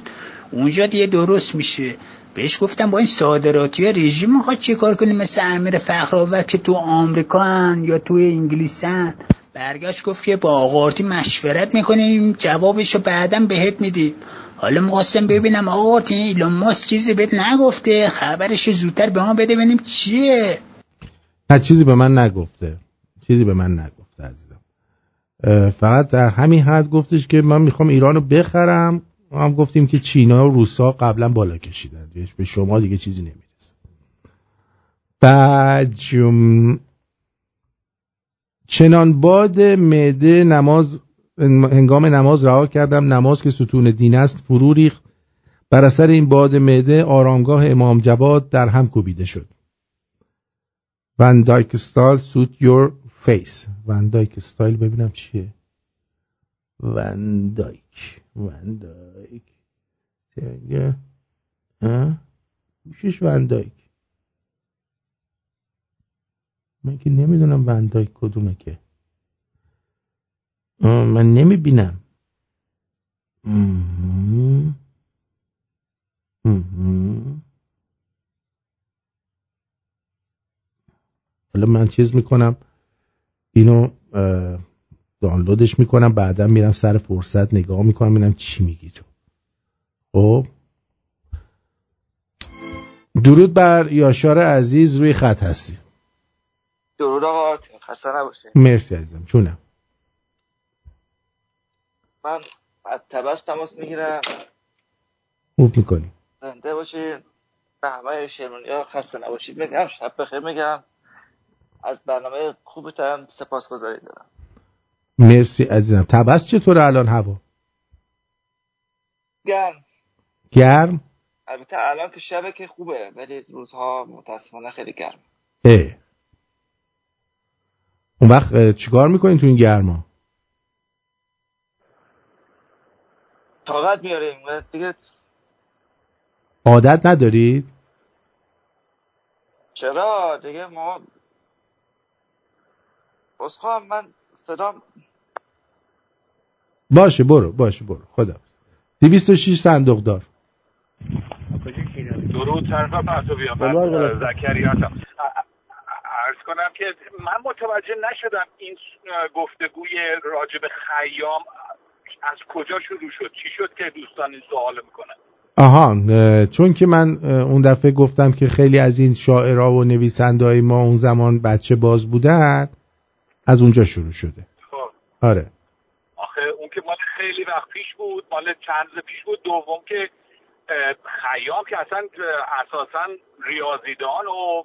اونجا دیگه درست میشه. بهش گفتم با این صادراتی رژیم می‌خواد چه کار کنیم؟ مثل امیر فخرآور که تو آمریکا هن یا تو انگلیس هن برگشت گفت که با آقارتی مشورت می‌کنیم جوابشو بعدا بهت میدیم. حالا می‌خواستم ببینم آقارتی ایلان ماس چیزی بهت نگفته؟ خبرش زودتر به ما بده ببینیم چیه. نه چیزی به من نگفته. چیزی به من نگفته عزیزم. فقط در همین حد گفتش که من می‌خوام ایرانو بخرم. ما هم گفتیم که چینا و روسا قبلا بالا کشیدن. به شما دیگه چیزی نمی‌رسه. بعد چنان باد معده نماز هنگام نماز رها کردم. نماز که ستون دین است فرو ریخت. بر اثر این باد معده آرامگاه امام جواد در هم کوبیده شد. Van Dyke style suit your face Van Dyke style ببینم چیه. ون دایک ون دایک تگه میشش ون دایک من که نمی‌دونم ون دایک کدومه که. من نمی‌بینم. حالا من چیز می‌کنم. اینو دانلودش می‌کنم. بعدا میرم سر فرصت نگاه می‌کنم. ببینم چی میگی تو. خب. درود بر یاشار عزیز روی خط هستی. درود آقا خسته نباشه مرسی عزیزم چونم من از تبس تماس می‌گیرم. خوب می‌کنی. زنده باشین. به همه شیرونی ها خسته نباشید. میگم شب بخیر میگم. از برنامه خوبتم سپاس گذاری دارم. مرسی عزیزم. تبس چطور الان هوا؟ گرم. گرم؟ البته الان که شبه که خوبه ولی روزها متاسفانه خیلی گرم. اه. اون وقت چیکار می‌کنین تو این گرما؟ طاقت میاریم دیگه عادت ندارید چرا؟ دیگه ما بسخواهم من صدام باشه برو باشه برو. خدا 206 صندوق دار. درود طرف من زکری هستم ارز کنم که من متوجه نشدم این گفتگوی راجب خیام از کجا شروع شد چی شد که دوستان این سوال می‌کنن. آها چون که من اون دفعه گفتم که خیلی از این شاعرها و نویسنده های ما اون زمان بچه باز بودن از اونجا شروع شده. خب. آره. آخه اون که مال خیلی وقت پیش بود مال چند پیش بود دوم که خیام که اصلا اساسا ریاضیدان و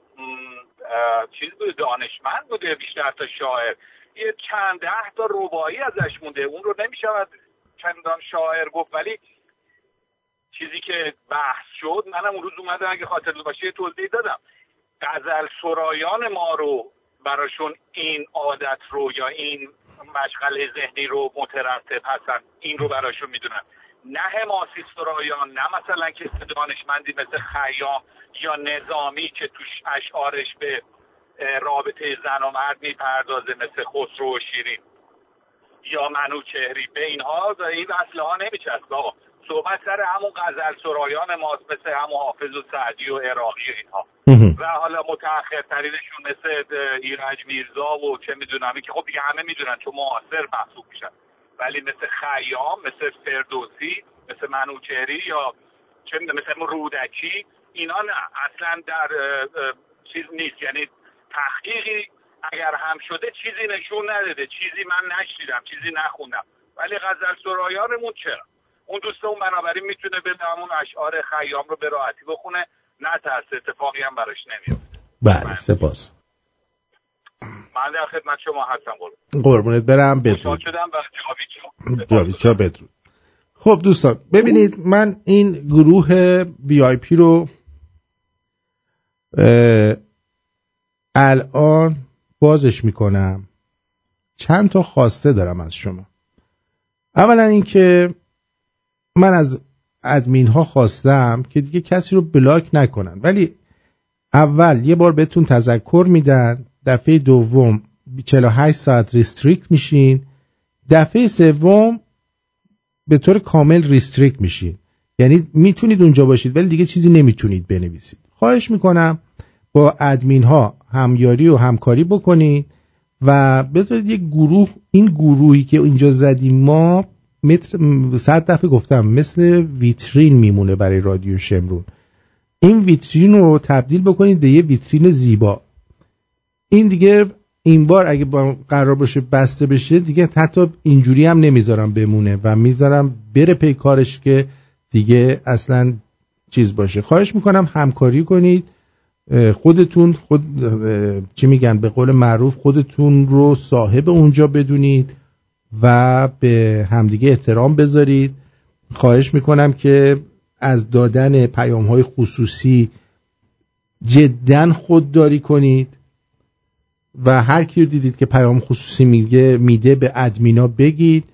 چیز بوده دانشمند بوده بیشتر تا شاعر. یه چند ده تا ربایی ازش مونده. اون رو نمی‌شود چندان شاعر گفت. ولی چیزی که بحث شد منم اون روز اومدم اگه خاطر باشه توضیح دادم. غزل سرایان ما رو براشون این عادت رو یا این مشغله ذهنی رو مترتب هستن. این رو براشون می‌دونن. نه حماسی سرایان نه مثلا کسی دانشمندی مثل خیام یا نظامی که توش اشعارش به رابطه زن و مرد می‌پردازه مثل خسرو و شیرین یا منوچهری به اینها این اصله ها نمیچسب. آقا صحبت سر همون غزل سرایان ماست مثل همون حافظ و سعدی و عراقی و اینها. و حالا متأخر ترینشون مثل ایرج میرزا و چه می‌دونم که خب دیگه همه می‌دونن چون معاصر محسوب میشن. ولی مثل خیام مثل فردوسی مثل منوچهری یا چه می‌دونم مثل رودکی اینا نه. اصلا در چیز نیست. یعنی تحقیقی اگر هم شده چیزی نشون نداده. چیزی من نشیدم چیزی نخوندم. ولی غزل سرایانمون چرا؟ اون دوستمون بنابراین می‌تونه به همون اشعار خیام رو به راحتی بخونه. نه ترس اتفاقی هم براش نمیاد بله سپاس. من در خدمت شما هستم قربون قربونت برم بدرود. شدم جاویچا بدرود. خب دوستان ببینید من این گروه وی آی پی رو الان بازش می‌کنم. چند تا خواسته دارم از شما. اولا اینکه من از ادمین ها خواستم که دیگه کسی رو بلاک نکنن. ولی اول یه بار بهتون تذکر میدن دفعه دوم 48 ساعت restrict میشین. دفعه سوم به طور کامل restrict میشین. یعنی می‌تونید اونجا باشید ولی دیگه چیزی نمی‌تونید بنویسید. خواهش می‌کنم با ادمین ها همیاری و همکاری بکنید و بذارید یک گروه این گروهی که اینجا زدیم ما متر صد دفعه گفتم مثل ویترین میمونه برای رادیو شمرون. این ویترین رو تبدیل بکنید به یه ویترین زیبا. این دیگه این بار اگه با قرار باشه بسته بشه دیگه حتی اینجوری هم نمی‌ذارم بمونه و می‌ذارم بره پی کارش که دیگه اصلا چیز باشه. خواهش می‌کنم همکاری کنید. خودتون خود چی میگن؟ به قول معروف خودتون رو صاحب اونجا بدونید و به همدیگه احترام بذارید. خواهش می‌کنم که از دادن پیام های خصوصی جدا خودداری کنید. و هر کی دیدید که پیام خصوصی میگه میده به ادمینا بگید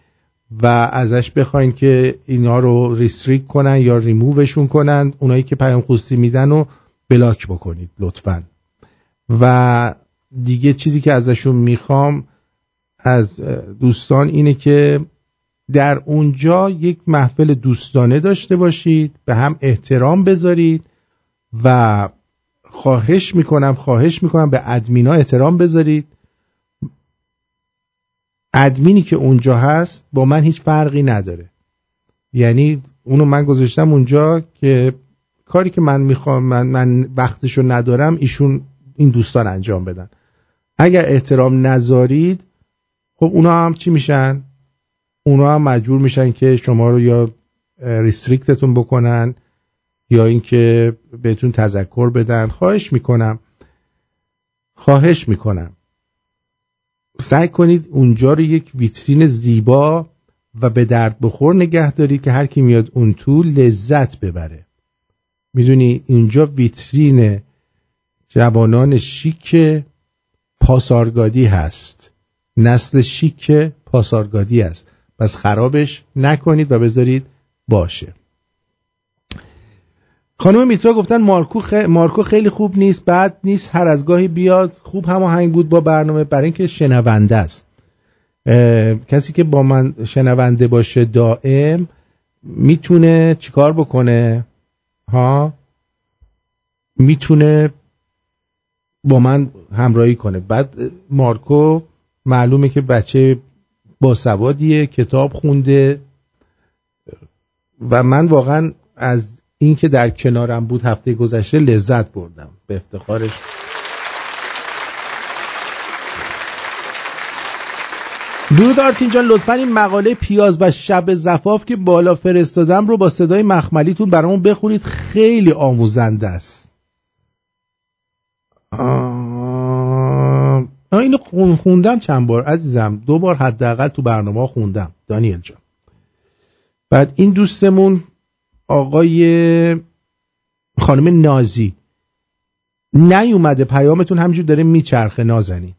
و ازش بخواین که اینا رو ریستریک کنن یا ریمووشون کنن اونایی که پیام خصوصی میدن رو بلاک بکنید لطفا. و دیگه چیزی که ازشون می‌خوام از دوستان اینه که در اونجا یک محفل دوستانه داشته باشید به هم احترام بذارید و خواهش می‌کنم خواهش می‌کنم به ادمینا احترام بذارید. ادمینی که اونجا هست با من هیچ فرقی نداره. یعنی اونو من گذاشتم اونجا که کاری که من می‌خوام من, من وقتشو ندارم ایشون این دوستان انجام بدن. اگر احترام نذارید خب اونا هم چی میشن؟ اونا هم مجبور میشن که شما رو یا ریستریکتتون بکنن. یا اینکه بهتون تذکر بدن. خواهش می‌کنم. خواهش می‌کنم. سعی کنید اونجا رو یک ویترین زیبا و به درد بخور نگه دارید که هر کی میاد اون تو لذت ببره. می‌دونی اینجا ویترین جوانان شیک پاسارگادی هست. نسل شیک پاسارگادی است پس خرابش نکنید و بذارید باشه. خانم میترا گفتن مارکو, خ... مارکو خیلی خوب نیست بعد نیست هر از گاهی بیاد. خوب هماهنگ بود با برنامه برای اینکه شنونده است. کسی که با من شنونده باشه دائم می‌تونه چیکار بکنه؟ ها؟ می‌تونه با من همراهی کنه. بعد مارکو معلومه که بچه باسوادیه کتاب خونده. و من واقعا از اینکه در کنارم بود هفته گذشته لذت بردم. به افتخارش. درود آرتین جان لطفا این مقاله پیاز و شب زفاف که بالا فرستادم رو با صدای مخملیتون برامون بخونید. خیلی آموزنده است. آه، اینو خون- خوندم چند بار؟ عزیزم دو بار حداقل تو برنامه خوندم. دانیل جان. بعد این دوستمون آقای خانم نازی. نیومده پیامتون همجور داره میچرخه. نازنین.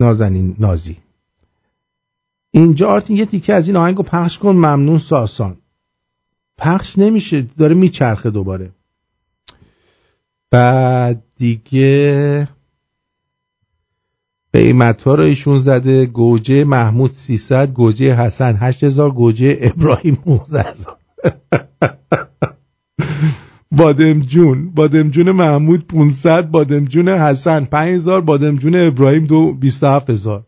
نازنین نازی. اینجا آرتین یه تیکه از این آهنگو پخش کن. ممنون ساسان. پخش نمیشه داره میچرخه دوباره. بعد دیگه قیمت ها رو زده. گوجه محمود 300 گوجه حسن 8000 گوجه ابراهیم 19000 بادمجون. بادمجون محمود 500 بادمجون حسن 5000 بادمجون ابراهیم دو 27000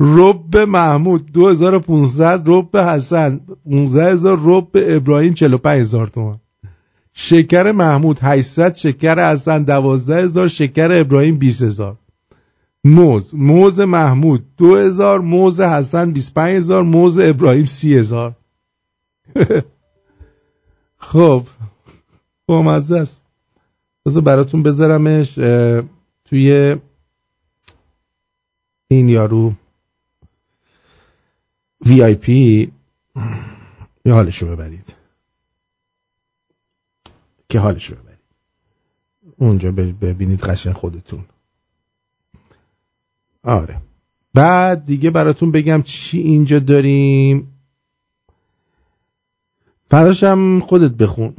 رب محمود 2500 رب حسن 15000 رب ابراهیم 45000 تومان. شکر محمود 800 شکر حسن 12000 شکر ابراهیم 20000 موز. موز محمود 2000 موز حسن 25000 موز ابراهیم 30000 خب بامزه است. بذار براتون بذارمش توی این یارو وی آی پی یه حالشو ببرید. که حالشو ببرید. اونجا ببینید قشن خودتون. آره. بعد دیگه براتون بگم چی اینجا داریم. فراشم خودت بخون.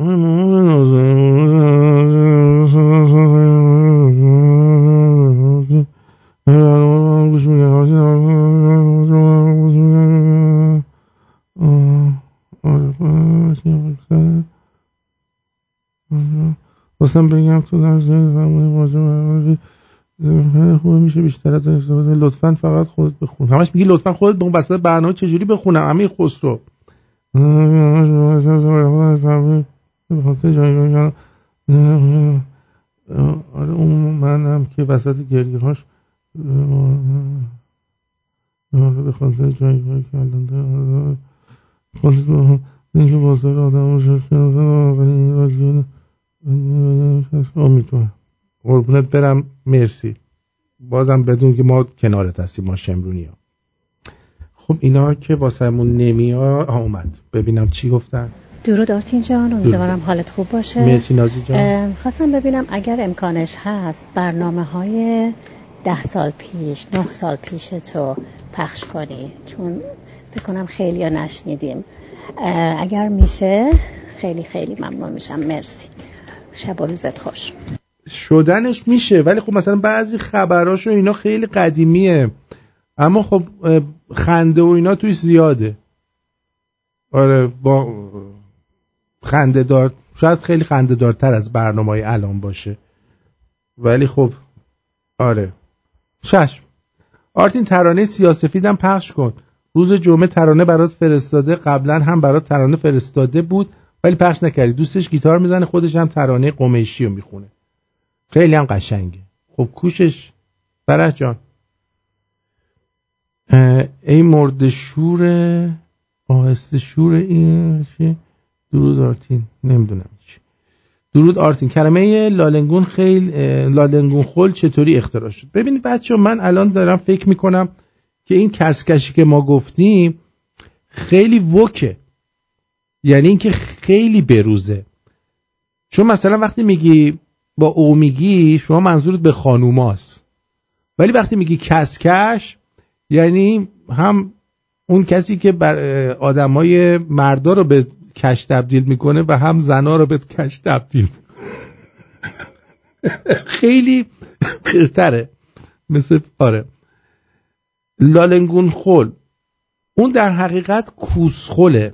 خواستم بگم تو خوبه میشه بیشتر از استفاده لطفا فقط خودت بخون. همش میگی لطفا خودت بخون وسط برنامه چجوری بخونم؟ امیر خسرو. آره اون منم که وسط گریه هاش به خاطر جایگاهی که الان داره خاطر به اینکه بازار آدم رو شکل ولی این رادیو امیدوارم قربونت برم. مرسی. بازم بدون که ما کنارت هستیم ما شمرونی ها خب اینا که واسمون نمیاد اومد. ببینم چی گفتن. درود آرتین جان امیدوارم حالت خوب باشه. مرسی نازی جان. خواستم ببینم اگر امکانش هست برنامه های ده سال پیش نه سال پیش تو پخش کنی چون فکر کنم خیلی ها نشنیدیم. اگر میشه خیلی خیلی ممنون میشم. مرسی. شب و روزت خوش. شدنش میشه ولی خب مثلا بعضی خبراش و اینا خیلی قدیمیه. اما خب خنده و اینا توی زیاده. آره با خنده دار شاید خیلی خنده دارتر از برنامه های الان باشه. ولی خب آره. چشم. آرتین ترانه سیاسفیدم پخش کن. روز جمعه ترانه برات فرستاده. قبلا هم برات ترانه فرستاده بود ولی پخش نکردی. دوستش گیتار می‌زنه خودش هم ترانه قمیشی رو می‌خونه. خیلی هم قشنگه. خب کوشش. فرح جان. ای مرد شور آهسته شور این چی؟ درود آرتین نمی‌دونم چی. درود آرتین. کلمه لالنگون خیل اه، لالنگون خل چطوری اختراع شد؟ ببینید بچه من الان دارم فکر می‌کنم که این کسکشی که ما گفتیم خیلی وکه. یعنی اینکه خیلی بروزه. چون مثلا وقتی میگی با او میگی شما منظورت به خانوماست. ولی وقتی میگی کسکش یعنی هم اون کسی که بر آدمای مردا رو به کش تبدیل می‌کنه و هم زنا رو به کش تبدیل خیلی بهتره. مثل آره. لالنگون خل. اون در حقیقت کوسخله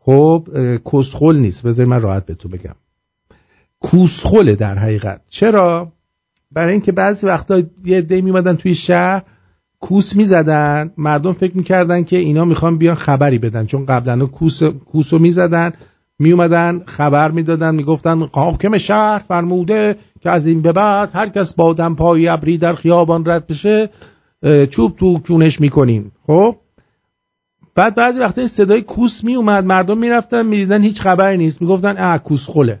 خب اه، کسخل نیست. بذار من راحت تو بگم. کوسخله در حقیقت. چرا؟ برای اینکه بعضی وقتا یه عده میمدن توی شهر کوس می‌زدن. مردم فکر می‌کردن که اینا می‌خوان بیان خبری بدن. چون قبلا کوس کوسو می‌زدن میومدن خبر می‌دادن می‌گفتن حاکم شهر فرموده که از این به بعد هر کس با دمپایی ابری در خیابان رد بشه چوب تو کونش می‌کنیم. خب؟ بعد بعضی وقتا صدای کوس میومد مردم می‌رفتن می‌دیدن هیچ خبری نیست. می‌گفتن اه کوس خله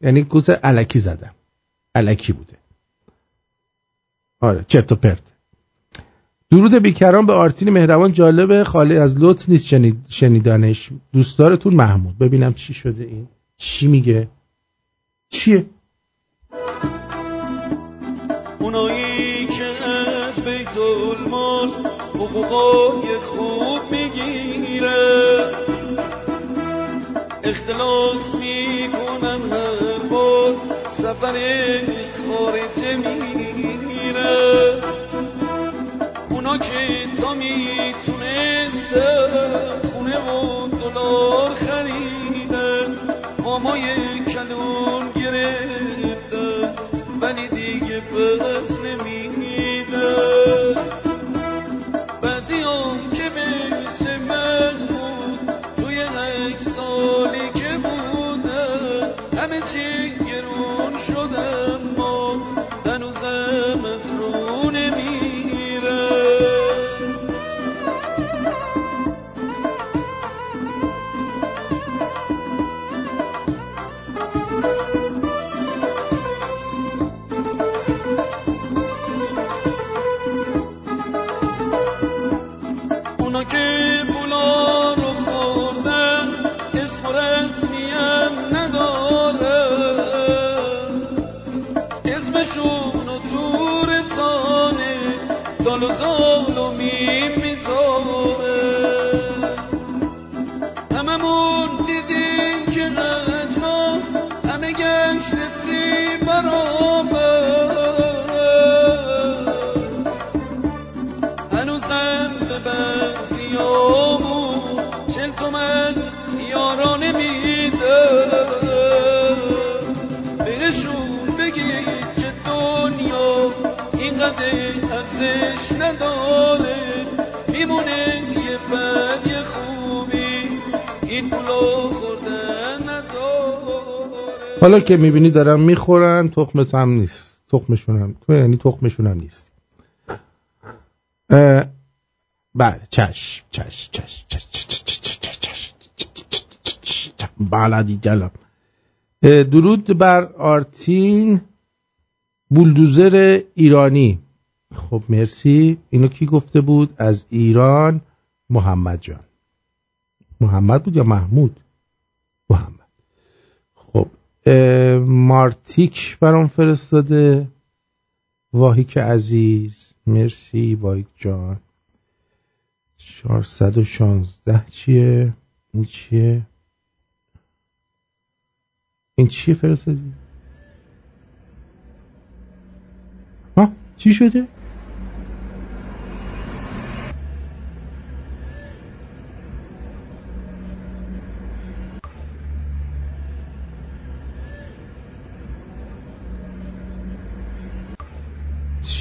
یعنی کوس علکی زدن علکی بوده. آره چرت و پرت درود بیکران به آرتین مهربان. جالبه خالی از لطف نیست شنید... شنیدنش. دوستدارتون محمود. ببینم چی شده این. چی میگه؟ چیه؟ اونایی که از بیت المال حقوقای خوب می‌گیره اختلاس می‌کنن هر بار سفر خارجه میره که تا می‌تونستن خونه و دلار خریدن مامای کلون گرفتن ولی دیگه پس نمیدن بعضی هم که مثل محمود توی هشت سالی که بودن همه چی گرون شدن حالا که می‌بینی دارم می‌خورن تخمت هم نیست تخمشون هم تو یعنی تخمشون هم نیست بله چش چش چش چش چش چش چش چش بالا بلدی جلم درود بر آرتین بولدوزر ایرانی خب مرسی اینو کی گفته بود از ایران محمد جان محمد بود یا محمود محمد مارتیک برام فرستاده. واهیک عزیز. مرسی. واهیک جان. 416 چیه؟ این چیه؟ این چیه فرستادی؟ ها؟ چی شده؟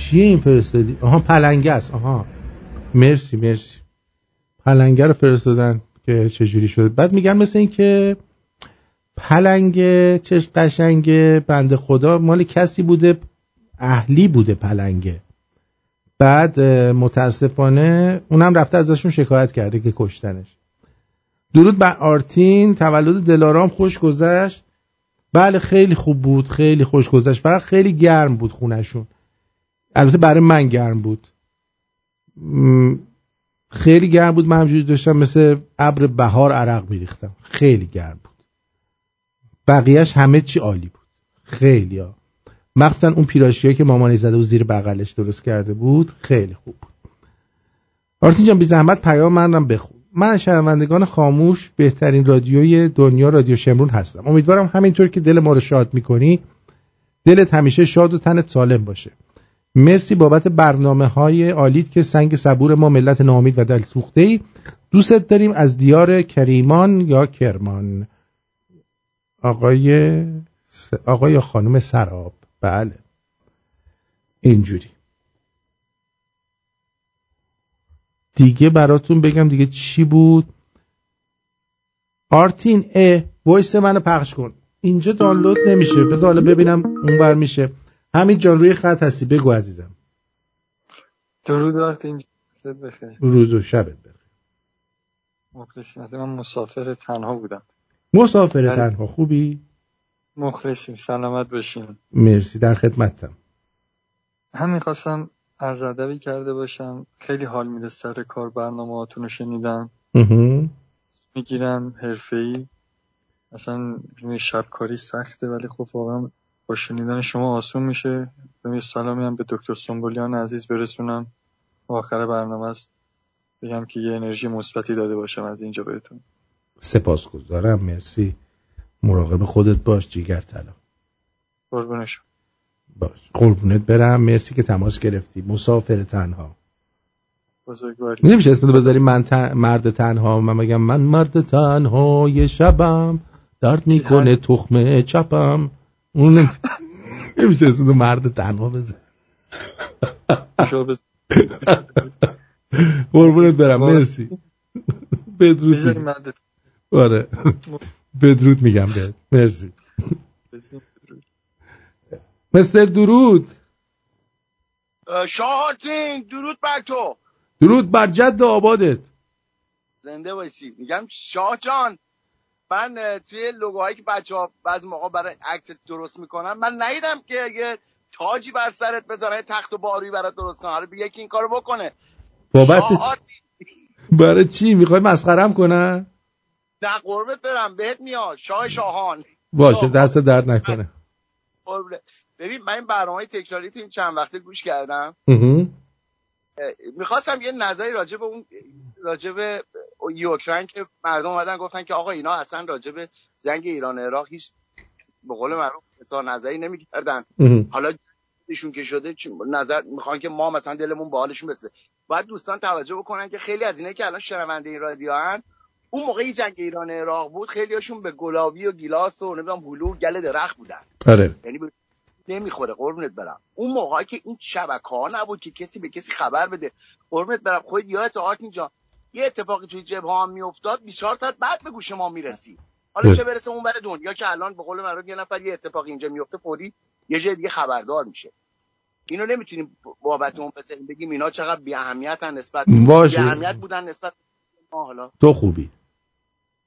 چیه این فرستادی؟ آها پلنگه است. آها. مرسی مرسی. پلنگه رو فرستادن که چجوری شد. بعد میگن مثل این که پلنگه چش قشنگه بنده خدا مال کسی بوده اهلی بوده پلنگه. بعد متاسفانه اونم رفته ازشون شکایت کرده که کشتنش. درود بر آرتین تولد دلارام خوش گذشت. بله خیلی خوب بود خیلی خوش گذشت. فقط خیلی گرم بود خونشون البته برای من گرم بود. خیلی گرم بود. من همجوری داشتم مثل ابر بهار عرق میریختم. خیلی گرم بود. بقیهش همه چی عالی بود. خیلی ها. مخصوصا اون پیراشی که مامانی زده و زیر بغلش درست کرده بود خیلی خوب بود. آرتین جان بی زحمت پیام من رو بخون. من شنوندگان خاموش بهترین رادیوی دنیا رادیو شمرون هستم. امیدوارم همینطور که دل ما رو شاد می‌کنی دلت همیشه شاد و تنت سالم باشه. مرسی بابت برنامه های عالیت که سنگ صبور ما ملت نامید و دل سوخته ای دوستت داریم از دیار کریمان یا کرمان. آقای. آقای خانم سراب. بله. اینجوری. دیگه براتون بگم دیگه چی بود؟ آرتین ا voice منو پخش کن. اینجا دانلود نمیشه. بذار حالا ببینم اونور میشه. همین جان روی خط هستی. بگو عزیزم. درود صبح بخیر. روز و شبت بخیر. من مسافر تنها بودم. مسافر بله. تنها. خوبی؟ مخلصیم. سلامت باشین. مرسی. در خدمتم. همین خواستم عرض ادبی کرده باشم. خیلی حال میده سر کار. برنامه هاتون رو شنیدم. می‌گیرم حرفه‌ای. اصلا می‌دونی شب کاری سخته ولی خب واقعا با شنیدن شما آسون میشه. و یه سلامی هم به دکتر سنبولیان عزیز برسونم. آخر برنامه است. بگم که یه انرژی مثبتی داده باشم از اینجا بهتون. سپاسگزارم. مرسی. مراقب خودت باش جیگر طلا. قربونش باش. قربونت برم. مرسی که تماس گرفتی. مسافر تنها. بزرگواری. نمیشه اسم بذاری من تن- مرد تنها. من بگم من مرد تنها یه شبم. درد می‌کنه تخمه چپم. اون نمی- نمیشه اسم مرد تنها بذاری قربونت برم مرسی. بدرود آره. بدرود میگم بهت. مرسی. مستر درود. شاهارتین درود بر تو. درود بر جد آبادت. زنده باشی. میگم شاه جان. من توی لوگوهایی که بچه ها بعضی موقع برای عکس درست می‌کنن من ندیدم که یه تاجی بر سرت بذارن یه تخت و باروی برات درست حالا بگه که این کارو بکنه. بابت چی؟ برای چی؟ می‌خوای مسخرم کنن؟ نه قربت برم. بهت میاد. شاه شاهان. باشه دست درد نکنه. ببین من این برنامه تکراری تو این چند وقته گوش کردم. می‌خواستم یه نظری راجع به اون راجع به اوکراین که مردم اومدن گفتن که آقا اینا اصلا راجع به جنگ ایران عراق هیچ به قول معروف اظهار نظری نمی‌کردن. حالا ایشون که شده نظر می‌خوان که ما مثلا دلمون به حالشون بسه باید دوستان توجه بکنن که خیلی از اینه که الان شنونده این رادیو هن اون موقعی جنگ ایران عراق بود خیلی هاشون به گلابی و گیلاس و نمی‌دونم هلو گل درخت بودن. آره. یعنی به- نمی‌خوره. قربونت برم. اون موقعی که این شبکه ها نبود که کسی به کسی خبر بده. قربونت برم. خود یادت آرتین جان یه اتفاقی توی جبهه هم میافتاد. 24 ساعت بعد به گوش ما می‌رسی. حالا چه برسه اون بر دنیا که الان به قول معروف یه نفر یه اتفاقی اینجا میفته فوری یه جای دیگه خبردار میشه. اینو نمی‌تونیم بابت اون بزنیم بگیم. اینا چقدر بی اهمیتن نسبت باشه. بی اهمیت بودن نسبت ما. حالا تو خوبی.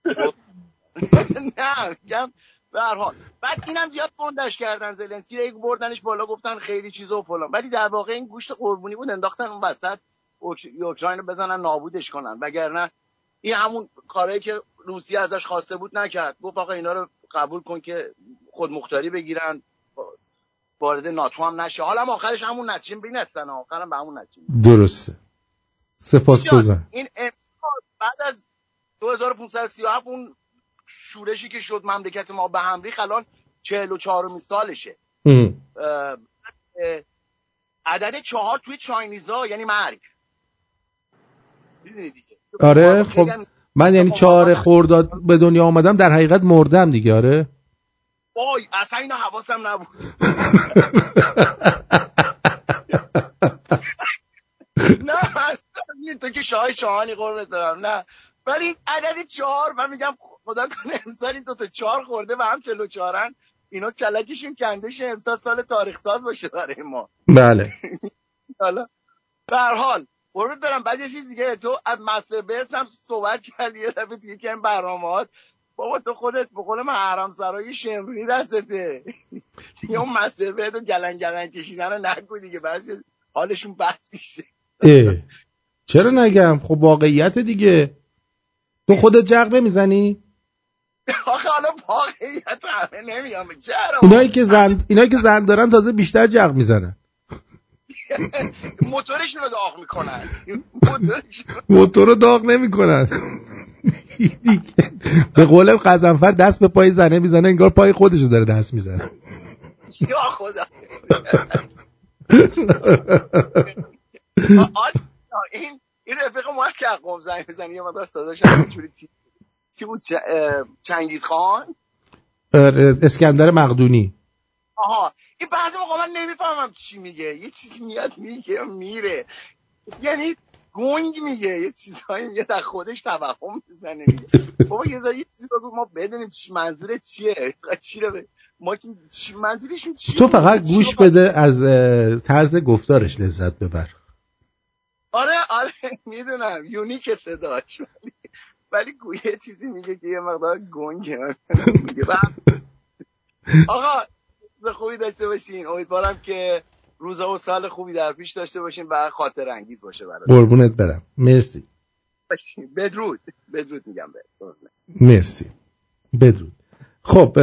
نه میگم به هر حال. بعد اینم زیاد گندش کردن زلنسکی. رو بردنش بالا گفتن خیلی چیز و فلان. ولی در واقع این گوشت قربونی بود انداختن اون وسط اوک- اوکراین رو بزنن نابودش کنن. وگرنه این همون کاری که روسیه ازش خواسته بود نکرد. گفت آقا اینا رو قبول کن که خود مختاری بگیرن. وارد ناتو هم نشه. حالا هم آخرش همون نتیجه بین هستن آخرم به همون نتیجه درسته. سپاسگزارم. این امسال بعد از 2537 اون شورشی که شد مملکت ما به هم ریخت الان 44 سالشه. عدد چهار توی چاینیزا یعنی مرگ. دیگه. آره خب من یعنی چهار خورداد به دنیا آمدم در حقیقت مردم دیگه آره. وای اصلا اینو حواسم نبود. نه اصلا تو که شاه شاهانی قربت دارم نه. ولی عدد چهار من میگم خدا کنه امسال این دوتا چهار خورده و هم چلو چهارن اینا کلکشون کندش امسال سال تاریخ ساز باشه برای ما. بله. حالا به هر حال قربت برم بعد یه چیز دیگه تو از بیس هم صحبت کردی یه دفعه دیگه که این برنامه‌هات بابا تو خودت به قول من حرم سرای شمرونی دستته. دیگه اون مستر بیس و گلن گلن کشیدن رو نگو دیگه بعضی حالشون بد میشه. چرا نگم؟ خب واقعیت دیگه. تو خودت جغ نمی‌زنی؟ آخه حالا واقعیت همه نمیام چرا اینایی که زن اینایی که زن دارن تازه بیشتر جغ می‌زنن. موتورشون رو داغ می‌کنن. موتور رو داغ نمی‌کنن. به قول قزنفر دست به پای زنه می‌زنه انگار پای خودشو داره دست می‌زنه. یا خدا. این این رفیق ما هست که قوم زنگ بزنی یه مقدار صداش همینجوری تی چی بود چنگیز خان؟ اسکندر مقدونی. آها این بعضی موقع من نمی‌فهمم چی میگه. یه چیزی میاد میگه میره. یعنی گنگ میگه. یه چیزهایی میگه در خودش توهم می‌زنه میگه. بابا یه یه چیزی بگو ما بدونیم چی منظور چیه؟ چی رو ما چی منظورشون چیه؟ تو فقط گوش بده از طرز گفتارش لذت ببر. آره آره می‌دونم. یونیک صداش. ولی ولی گویه چیزی میگه که یه مقدار گنگه آقا روز خوبی داشته باشین. امیدوارم که روزه و سال خوبی در پیش داشته باشیم و خاطر انگیز باشه برای قربونت برم. مرسی. بدرود. بدرود میگم به مرسی. بدرود. خب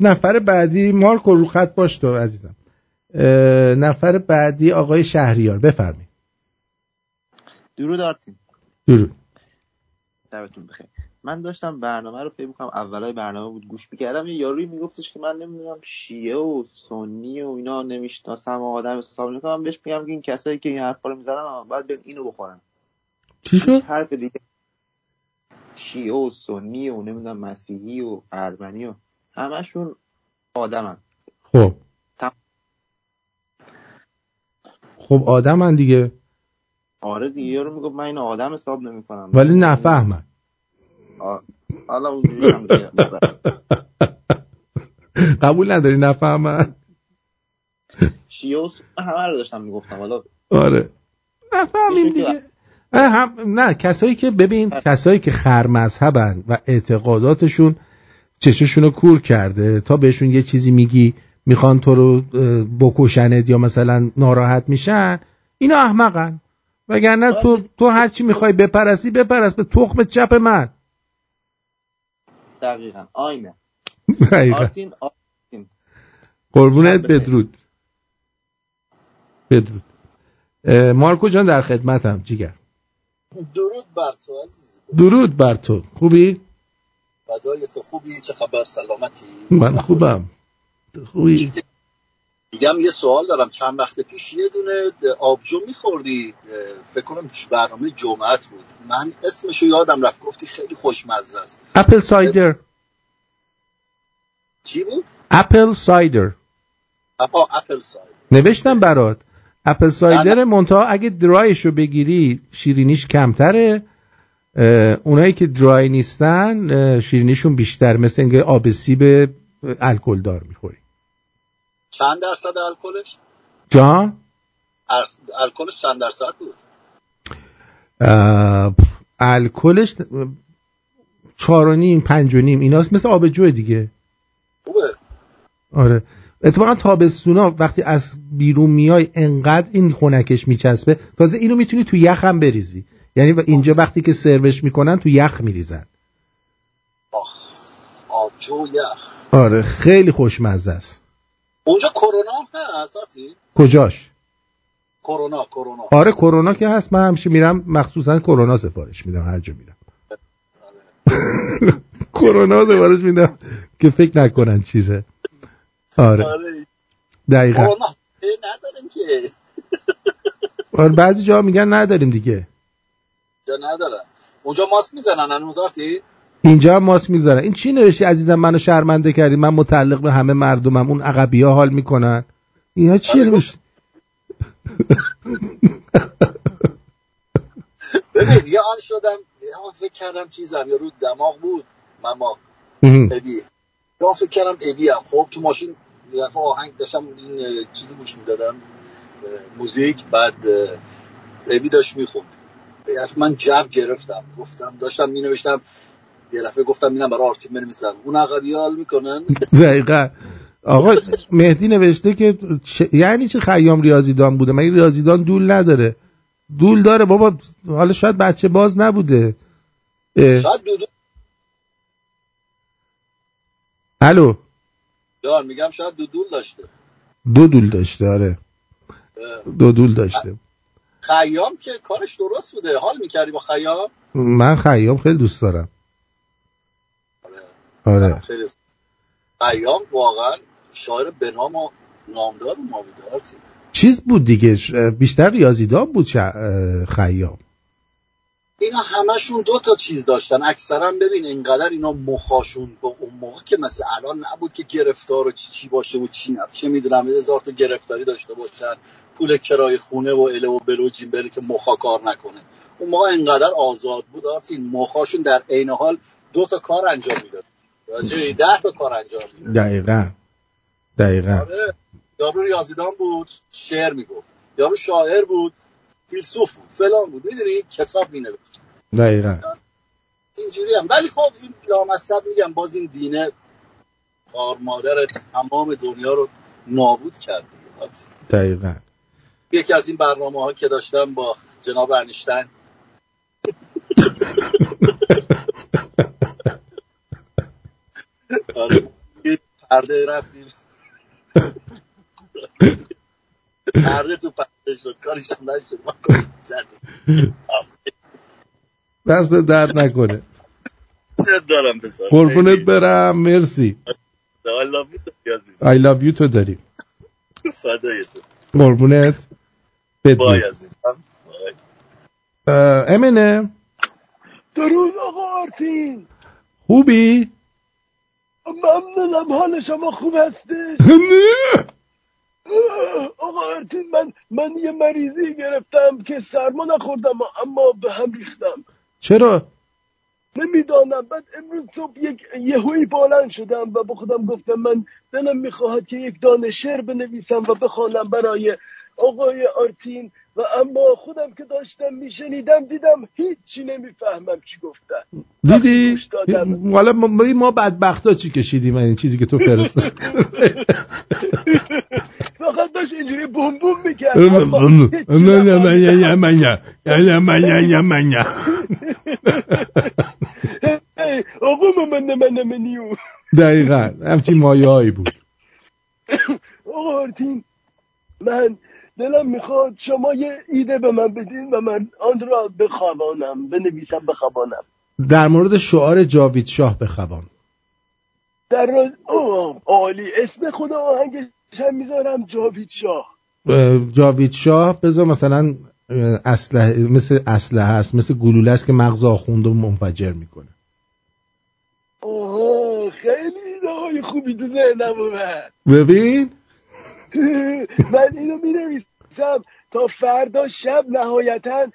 نفر بعدی مارکو رو خط باش تو عزیزم. نفر بعدی آقای شهریار. بفرمایید. درود آرتین. درود. شبتون بخیر. من داشتم برنامه رو فکر می‌کنم اولای برنامه بود گوش می‌کردم یه یاروی میگفتش که من نمی‌دونم شیعه و سنی و اینا نمی‌شناسم و آدم حساب نمی‌کنم. بهش میگم که این کسایی که این حرفا رو می‌زنن باید بیان اینو بخورن. چی شد؟ حرف دیگه. شیعه و سنی و نمی‌دونم مسیحی و ارمنی و همشون آدمن. خب. خب آدمن دیگه. آره دیگه یارو می‌گفت من اینو آدم حساب نمی‌کنم. ولی نفهمن. حالا اونجوری هم قبول نداری شیعه و سنی همه رو داشتم می‌گفتم حالا آره. نفهمیم دیگه. هم نه کسایی که ببین کسایی که خر مذهبن و اعتقاداتشون چششون رو کور کرده تا بهشون یه چیزی میگی می‌خوان تو رو بکشنت یا مثلا ناراحت میشن اینا احمقن. وگرنه تو تو هر چی می‌خوای بپرستی بپرس. به تخم چپ من. دقیقا. آینه. دقیقاً. آرتین آرتین. قربونت بدرود. بدرود. مارکو جان در خدمتم. جیگر. درود بر تو عزیز. درود بر تو. خوبی؟ فدای تو خوبی؟ چه خبر؟ سلامتی؟ من خوبم. خوبی؟ میگم یه سوال دارم. چند وقت پیش یه دونه آبجو میخوردی؟ فکر کنم برنامه جمعت بود. من اسمشو یادم رفت. گفتی خیلی خوشمزه است. apple cider چی بود؟ apple cider اپا apple cider نوشتم برات. apple cider منتها اگه dry ش رو بگیری شیرینیش کمتره. اونایی که dry نیستن شیرینیشون بیشتر مثل اینکه آب سیب الکل دار می‌خوری. چند درصد الکلش؟ جان؟ ارس- الکلش چند درصد بود؟ الکلش چهار و نیم پنج و نیم ایناست. مثل آبجو دیگه. خوبه. آره. اتفاقا تابستونا وقتی از بیرون میای انقدر این خونکش میچسبه. تازه اینو می‌تونی تو یخ هم بریزی. یعنی اینجا وقتی که سروش می‌کنن تو یخ میریزن. آبجو یخ. آره خیلی خوشمزه است. اونجا کرونا هم هست آتی؟ کجاش؟ کرونا کرونا. آره کرونا که هست. من همیشه میرم مخصوصا کرونا سفارش میدم هر جا میرم. کرونا سفارش میدم که فکر نکنن چیزه. آره. آره. دقیقا. کرونا نداریم که. آره بعضی جا میگن نداریم دیگه. جا ندارن. اونجا ماسک می‌زنن هنوز آتی؟ اینجا هم ماست می‌ذارن این چی نوشتی عزیزم؟ منو شرمنده کردی. من متعلق به همه مردمم. اون عقبی ها حال می‌کنن. اینا چیه نوشتی ببین یه آن شدم یه آن فکر کردم چیزم یا رو دماغ بود. ماما ابی. یا فکر کردم ابی هم. خب تو ماشین یه دفعه آهنگ داشتم این چیزی گوش می‌دادم موزیک. بعد ابی داشت می‌خوند. من جو گرفتم. گفتم داشتم می نوشتم یه دفعه گفتم اینم برای آرتین بنویسم. اون عقبی حال می‌کنن؟ دقیقا. آقا مهدی نوشته که یعنی چه خیام ریاضیدان بوده؟ مگه ریاضیدان دول نداره؟ دول داره بابا حالا شاید بچه باز نبوده. اه. شاید دو دو الو؟ جان میگم شاید دو دول داشته. دو دول داشته آره. دو دول داشته. خیام که کارش درست بوده. حال می‌کردی با خیام؟ من خیام خیلی دوست دارم. آره. خیام واقعا شاعر به نام و نامدار ما آرتین. چیز بود دیگه؟ بیشتر ریاضیدان بود خیام. اینا همشون دو تا چیز داشتن. اکثرا ببین اینقدر اینا مخاشون با اون موقع که مثل الان نبود که گرفتار و چی, چی باشه و چی نه. چه می‌دونم هزار تا گرفتاری داشته باشن. پول کرای خونه و اله و بلو جیمبلی که مخا کار نکنه. اون موقع اینقدر آزاد بود آرتین. مخاشون در عین حال دو تا کار انجام می‌داد. راجعه ده تا کار انجام می‌داد. دقیقا. دقیقا. آره. یارو ریاضیدان بود شعر می‌گفت. یارو شاعر بود فیلسوف بود فلان بود. می‌دونی؟ کتاب مینوشت. دقیقا. اینجوری هم. ولی خب این لامصب میگم باز این دینه کار مادر تمام دنیا رو نابود کرد دیگه. دقیقا. یکی از این برنامه ها که داشتم با جناب انیشتین. آره. یه پرده رفتیم. پرده تو پرده شد. کارش نشد. ما کاری دست درد نکنه. دارم بذارم؟ قربونت برم. مرسی. I love you عزیز I love you تو داریم. فدای تو. قربونت. بای عزیزم. امینه. درود آقا آرتین. خوبی؟ ممنونم حال شما خوب هستش آقا آرتین من من یه مریضی گرفتم که سرما نخوردم اما به هم ریختم. چرا؟ نمی‌دانم. بعد امروز صبح یک یهویی بلند شدم و با خودم گفتم من دلم می‌خواهد که یک دانه شعر بنویسم و بخوانم برای آقای آرتین و اما خودم که داشتم میشنیدم دیدم هیچی نمی‌فهمم چی گفتن. دیدی؟ حالا ما, ما بدبختا چی کشیدیم؟ این چیزی که تو فرستاد فقط داشت اینجوری بوم بوم می‌کرد. آقا من من منیو دقیقا. همچین مایه هایی بود. آقا آرتین من دلم می‌خواد شما یه ایده به من بدین و من آن را بخوابانم بنویسم بخوابانم. در مورد شعار جاوید شاه بخوان در راز... اوه عالی. اسم خدا آهنگش هم می‌ذارم جاوید شاه. اه، جاوید شاه بذار مثلا اسلحه مثل اسلحه هست مثل گلوله است که مغز آخوند رو منفجر می‌کنه. اوه خیلی ایده های خوبی تو ذهنم ببین من اینو می نویسم تا فردا شب نهایتا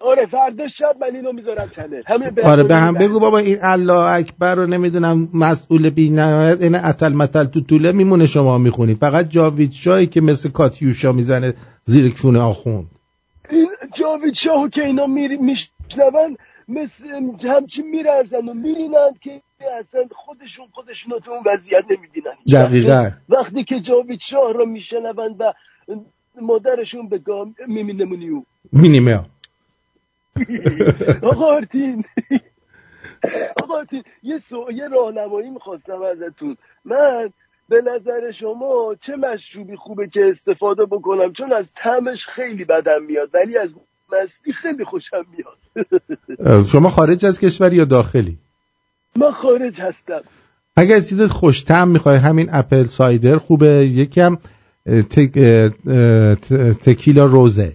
آره فردا شب من اینو می‌ذارم چنل. همین آره به هم بگو بابا این الله اکبر رو نمی‌دونم مسئول بی نهایت این اتل متل تو طوله میمونه شما می‌خونی. فقط جاوید شاهی که مثل کاتیوشا می‌زنه زیر کونه آخوند. این جاوید شاهو که اینا میشنون مثل همچین میرزن و میرینند که اصلا خودشون خودشون تو اون وضعیت نمی‌بینن دقیقا. وقتی که جاوید شاه رو میشنوند و مادرشون به گام میمینمونیو مینیمه آقا آرتین. آقا آرتین یه, سو... یه راهنمایی می‌خواستم ازتون. من به نظر شما چه مشروبی خوبه که استفاده بکنم؟ چون از طعمش خیلی بدم میاد ولی از مستی خیلی خوشم میاد. شما خارج از کشور یا داخلی؟ من خارج هستم. اگر چیز خوشتم می‌خوای همین اپل سایدر خوبه. یکم تک... تکیلا روزه.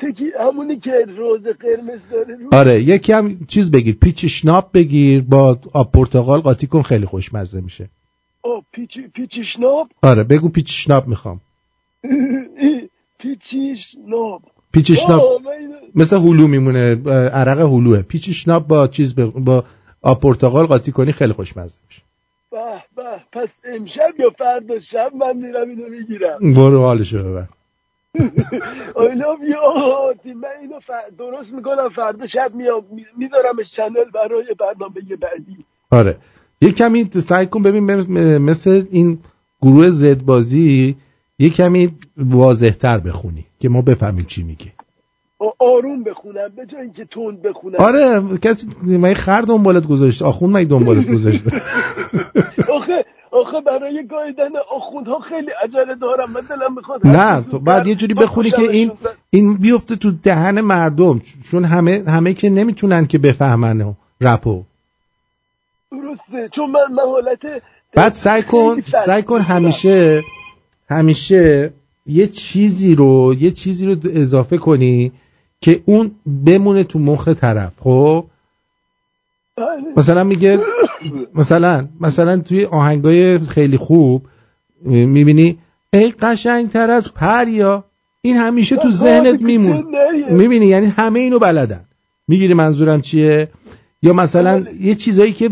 تکی همونی که روز قرمز داره رو آره یکم چیز بگیر پیچ شناب بگیر. با آب پرتقال قاطی کن خیلی خوشمزه میشه. آه پیچ پیچیش ناب آره بگو پیچ شناب می‌خوام. پیچیش ناب پیچ شناب مثل هلو میمونه عرق هلوه پیچ شناب با چیز ب... با آب پرتقال قاطی کنی خیلی خوشمزه میشه. به به. پس امشب یا فردا شب من میرم اینو می‌گیرم. برو حالشو ببر. I love you من اینو درست می‌کنم فردا شب میام. میذارمش چنل برای برنامه بعدی. آره. یه کمی سعی کن ببین مثل این گروه زد بازی یه کمی واضح تر بخونی که ما بفهمیم چی میگی آ- آروم بخونم به جای اینکه تند بخونم. آره کسی من خر دنبالت گذاشت آخون من دنبالت گذاشته آخه آخه برای گایدن آخوندها خیلی عجله دارم من دلم می‌خواد نه تو بعد یه جوری بخونی که این این بیفته تو دهن مردم چون همه همه که نمی‌تونن که بفهمن رپو درسته چون من من حالت بعد سعی کن سعی کن. همیشه همیشه یه چیزی رو یه چیزی رو اضافه کنی که اون بمونه تو مخ طرف خب؟ بله. مثلا میگه مثلا مثلا توی آهنگای خیلی خوب می‌بینی ای قشنگ تر از پریا این همیشه تو ذهنت میمون. می‌بینی؟ یعنی همه اینو بلدن. می‌گیری منظورم چیه؟ یا مثلا یه چیزایی که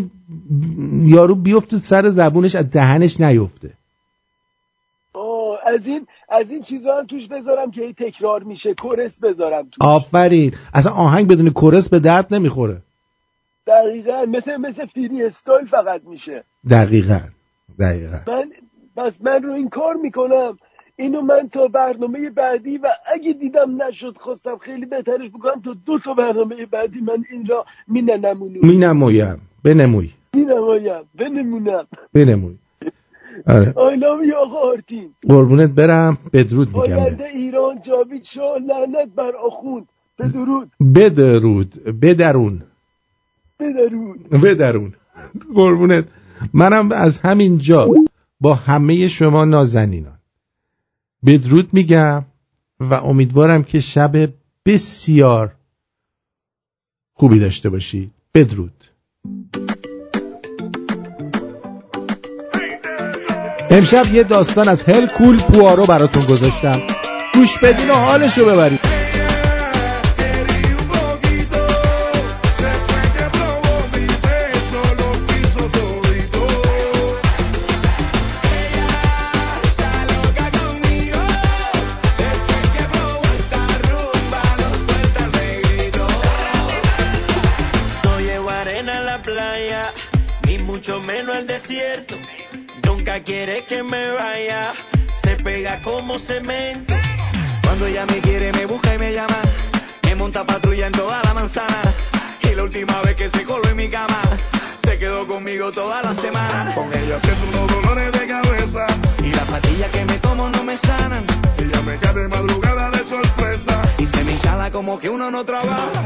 یارو بیفته سر زبونش از دهنش نیفته. از این از این چیزا هم توش بذارم که هی تکرار میشه. کورس بذارم تو آفرین. اصلا آهنگ بدون کورس به درد نمی‌خوره. دقیقا. مثل مثل فری استایل فقط میشه. دقیقا. دقیقا. من پس من رو این کار می‌کنم. اینو من تا برنامه بعدی و اگه دیدم نشد خواستم خیلی بهترش بکنم تا دو تا برنامه بعدی من این را می ننمونم. می نمویم. بنموی. می نمایم. بنمونم. بنموی. آره. I love you آقا آرتین قربونت برم بدرود میگم آینده ایران جاوید شاه لعنت بر آخوند. بدرود. بدرود. بدرون. بدرود بدرون. قربونت. منم از همین جا با همه شما نازنینان. بدرود میگم و امیدوارم که شب بسیار خوبی داشته باشید بدرود. امشب یه داستان از هرکول پوارو براتون گذاشتم. گوش بدین و حالشو ببرید. Quiere que me vaya, se pega como cemento. Cuando ella me quiere, me busca y me llama. Me monta patrulla en toda la manzana. Y la última vez que se coló en mi cama, se quedó conmigo toda la semana. Con ella siento unos dolores de cabeza. Y las pastillas que me tomo no me sanan. Ella me cae de madrugada de sorpresa. Y se me instala como que uno no trabaja.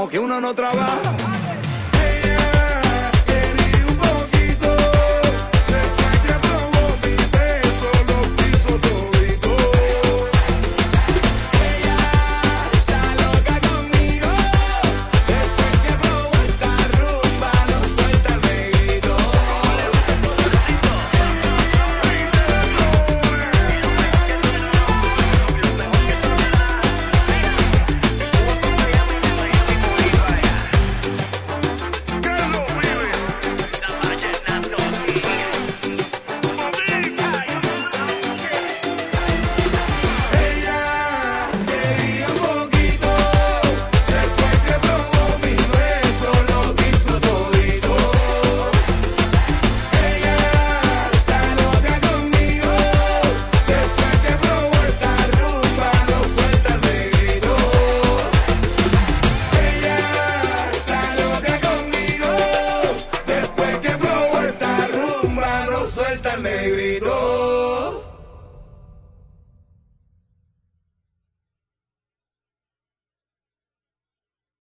Como que uno no trabaja.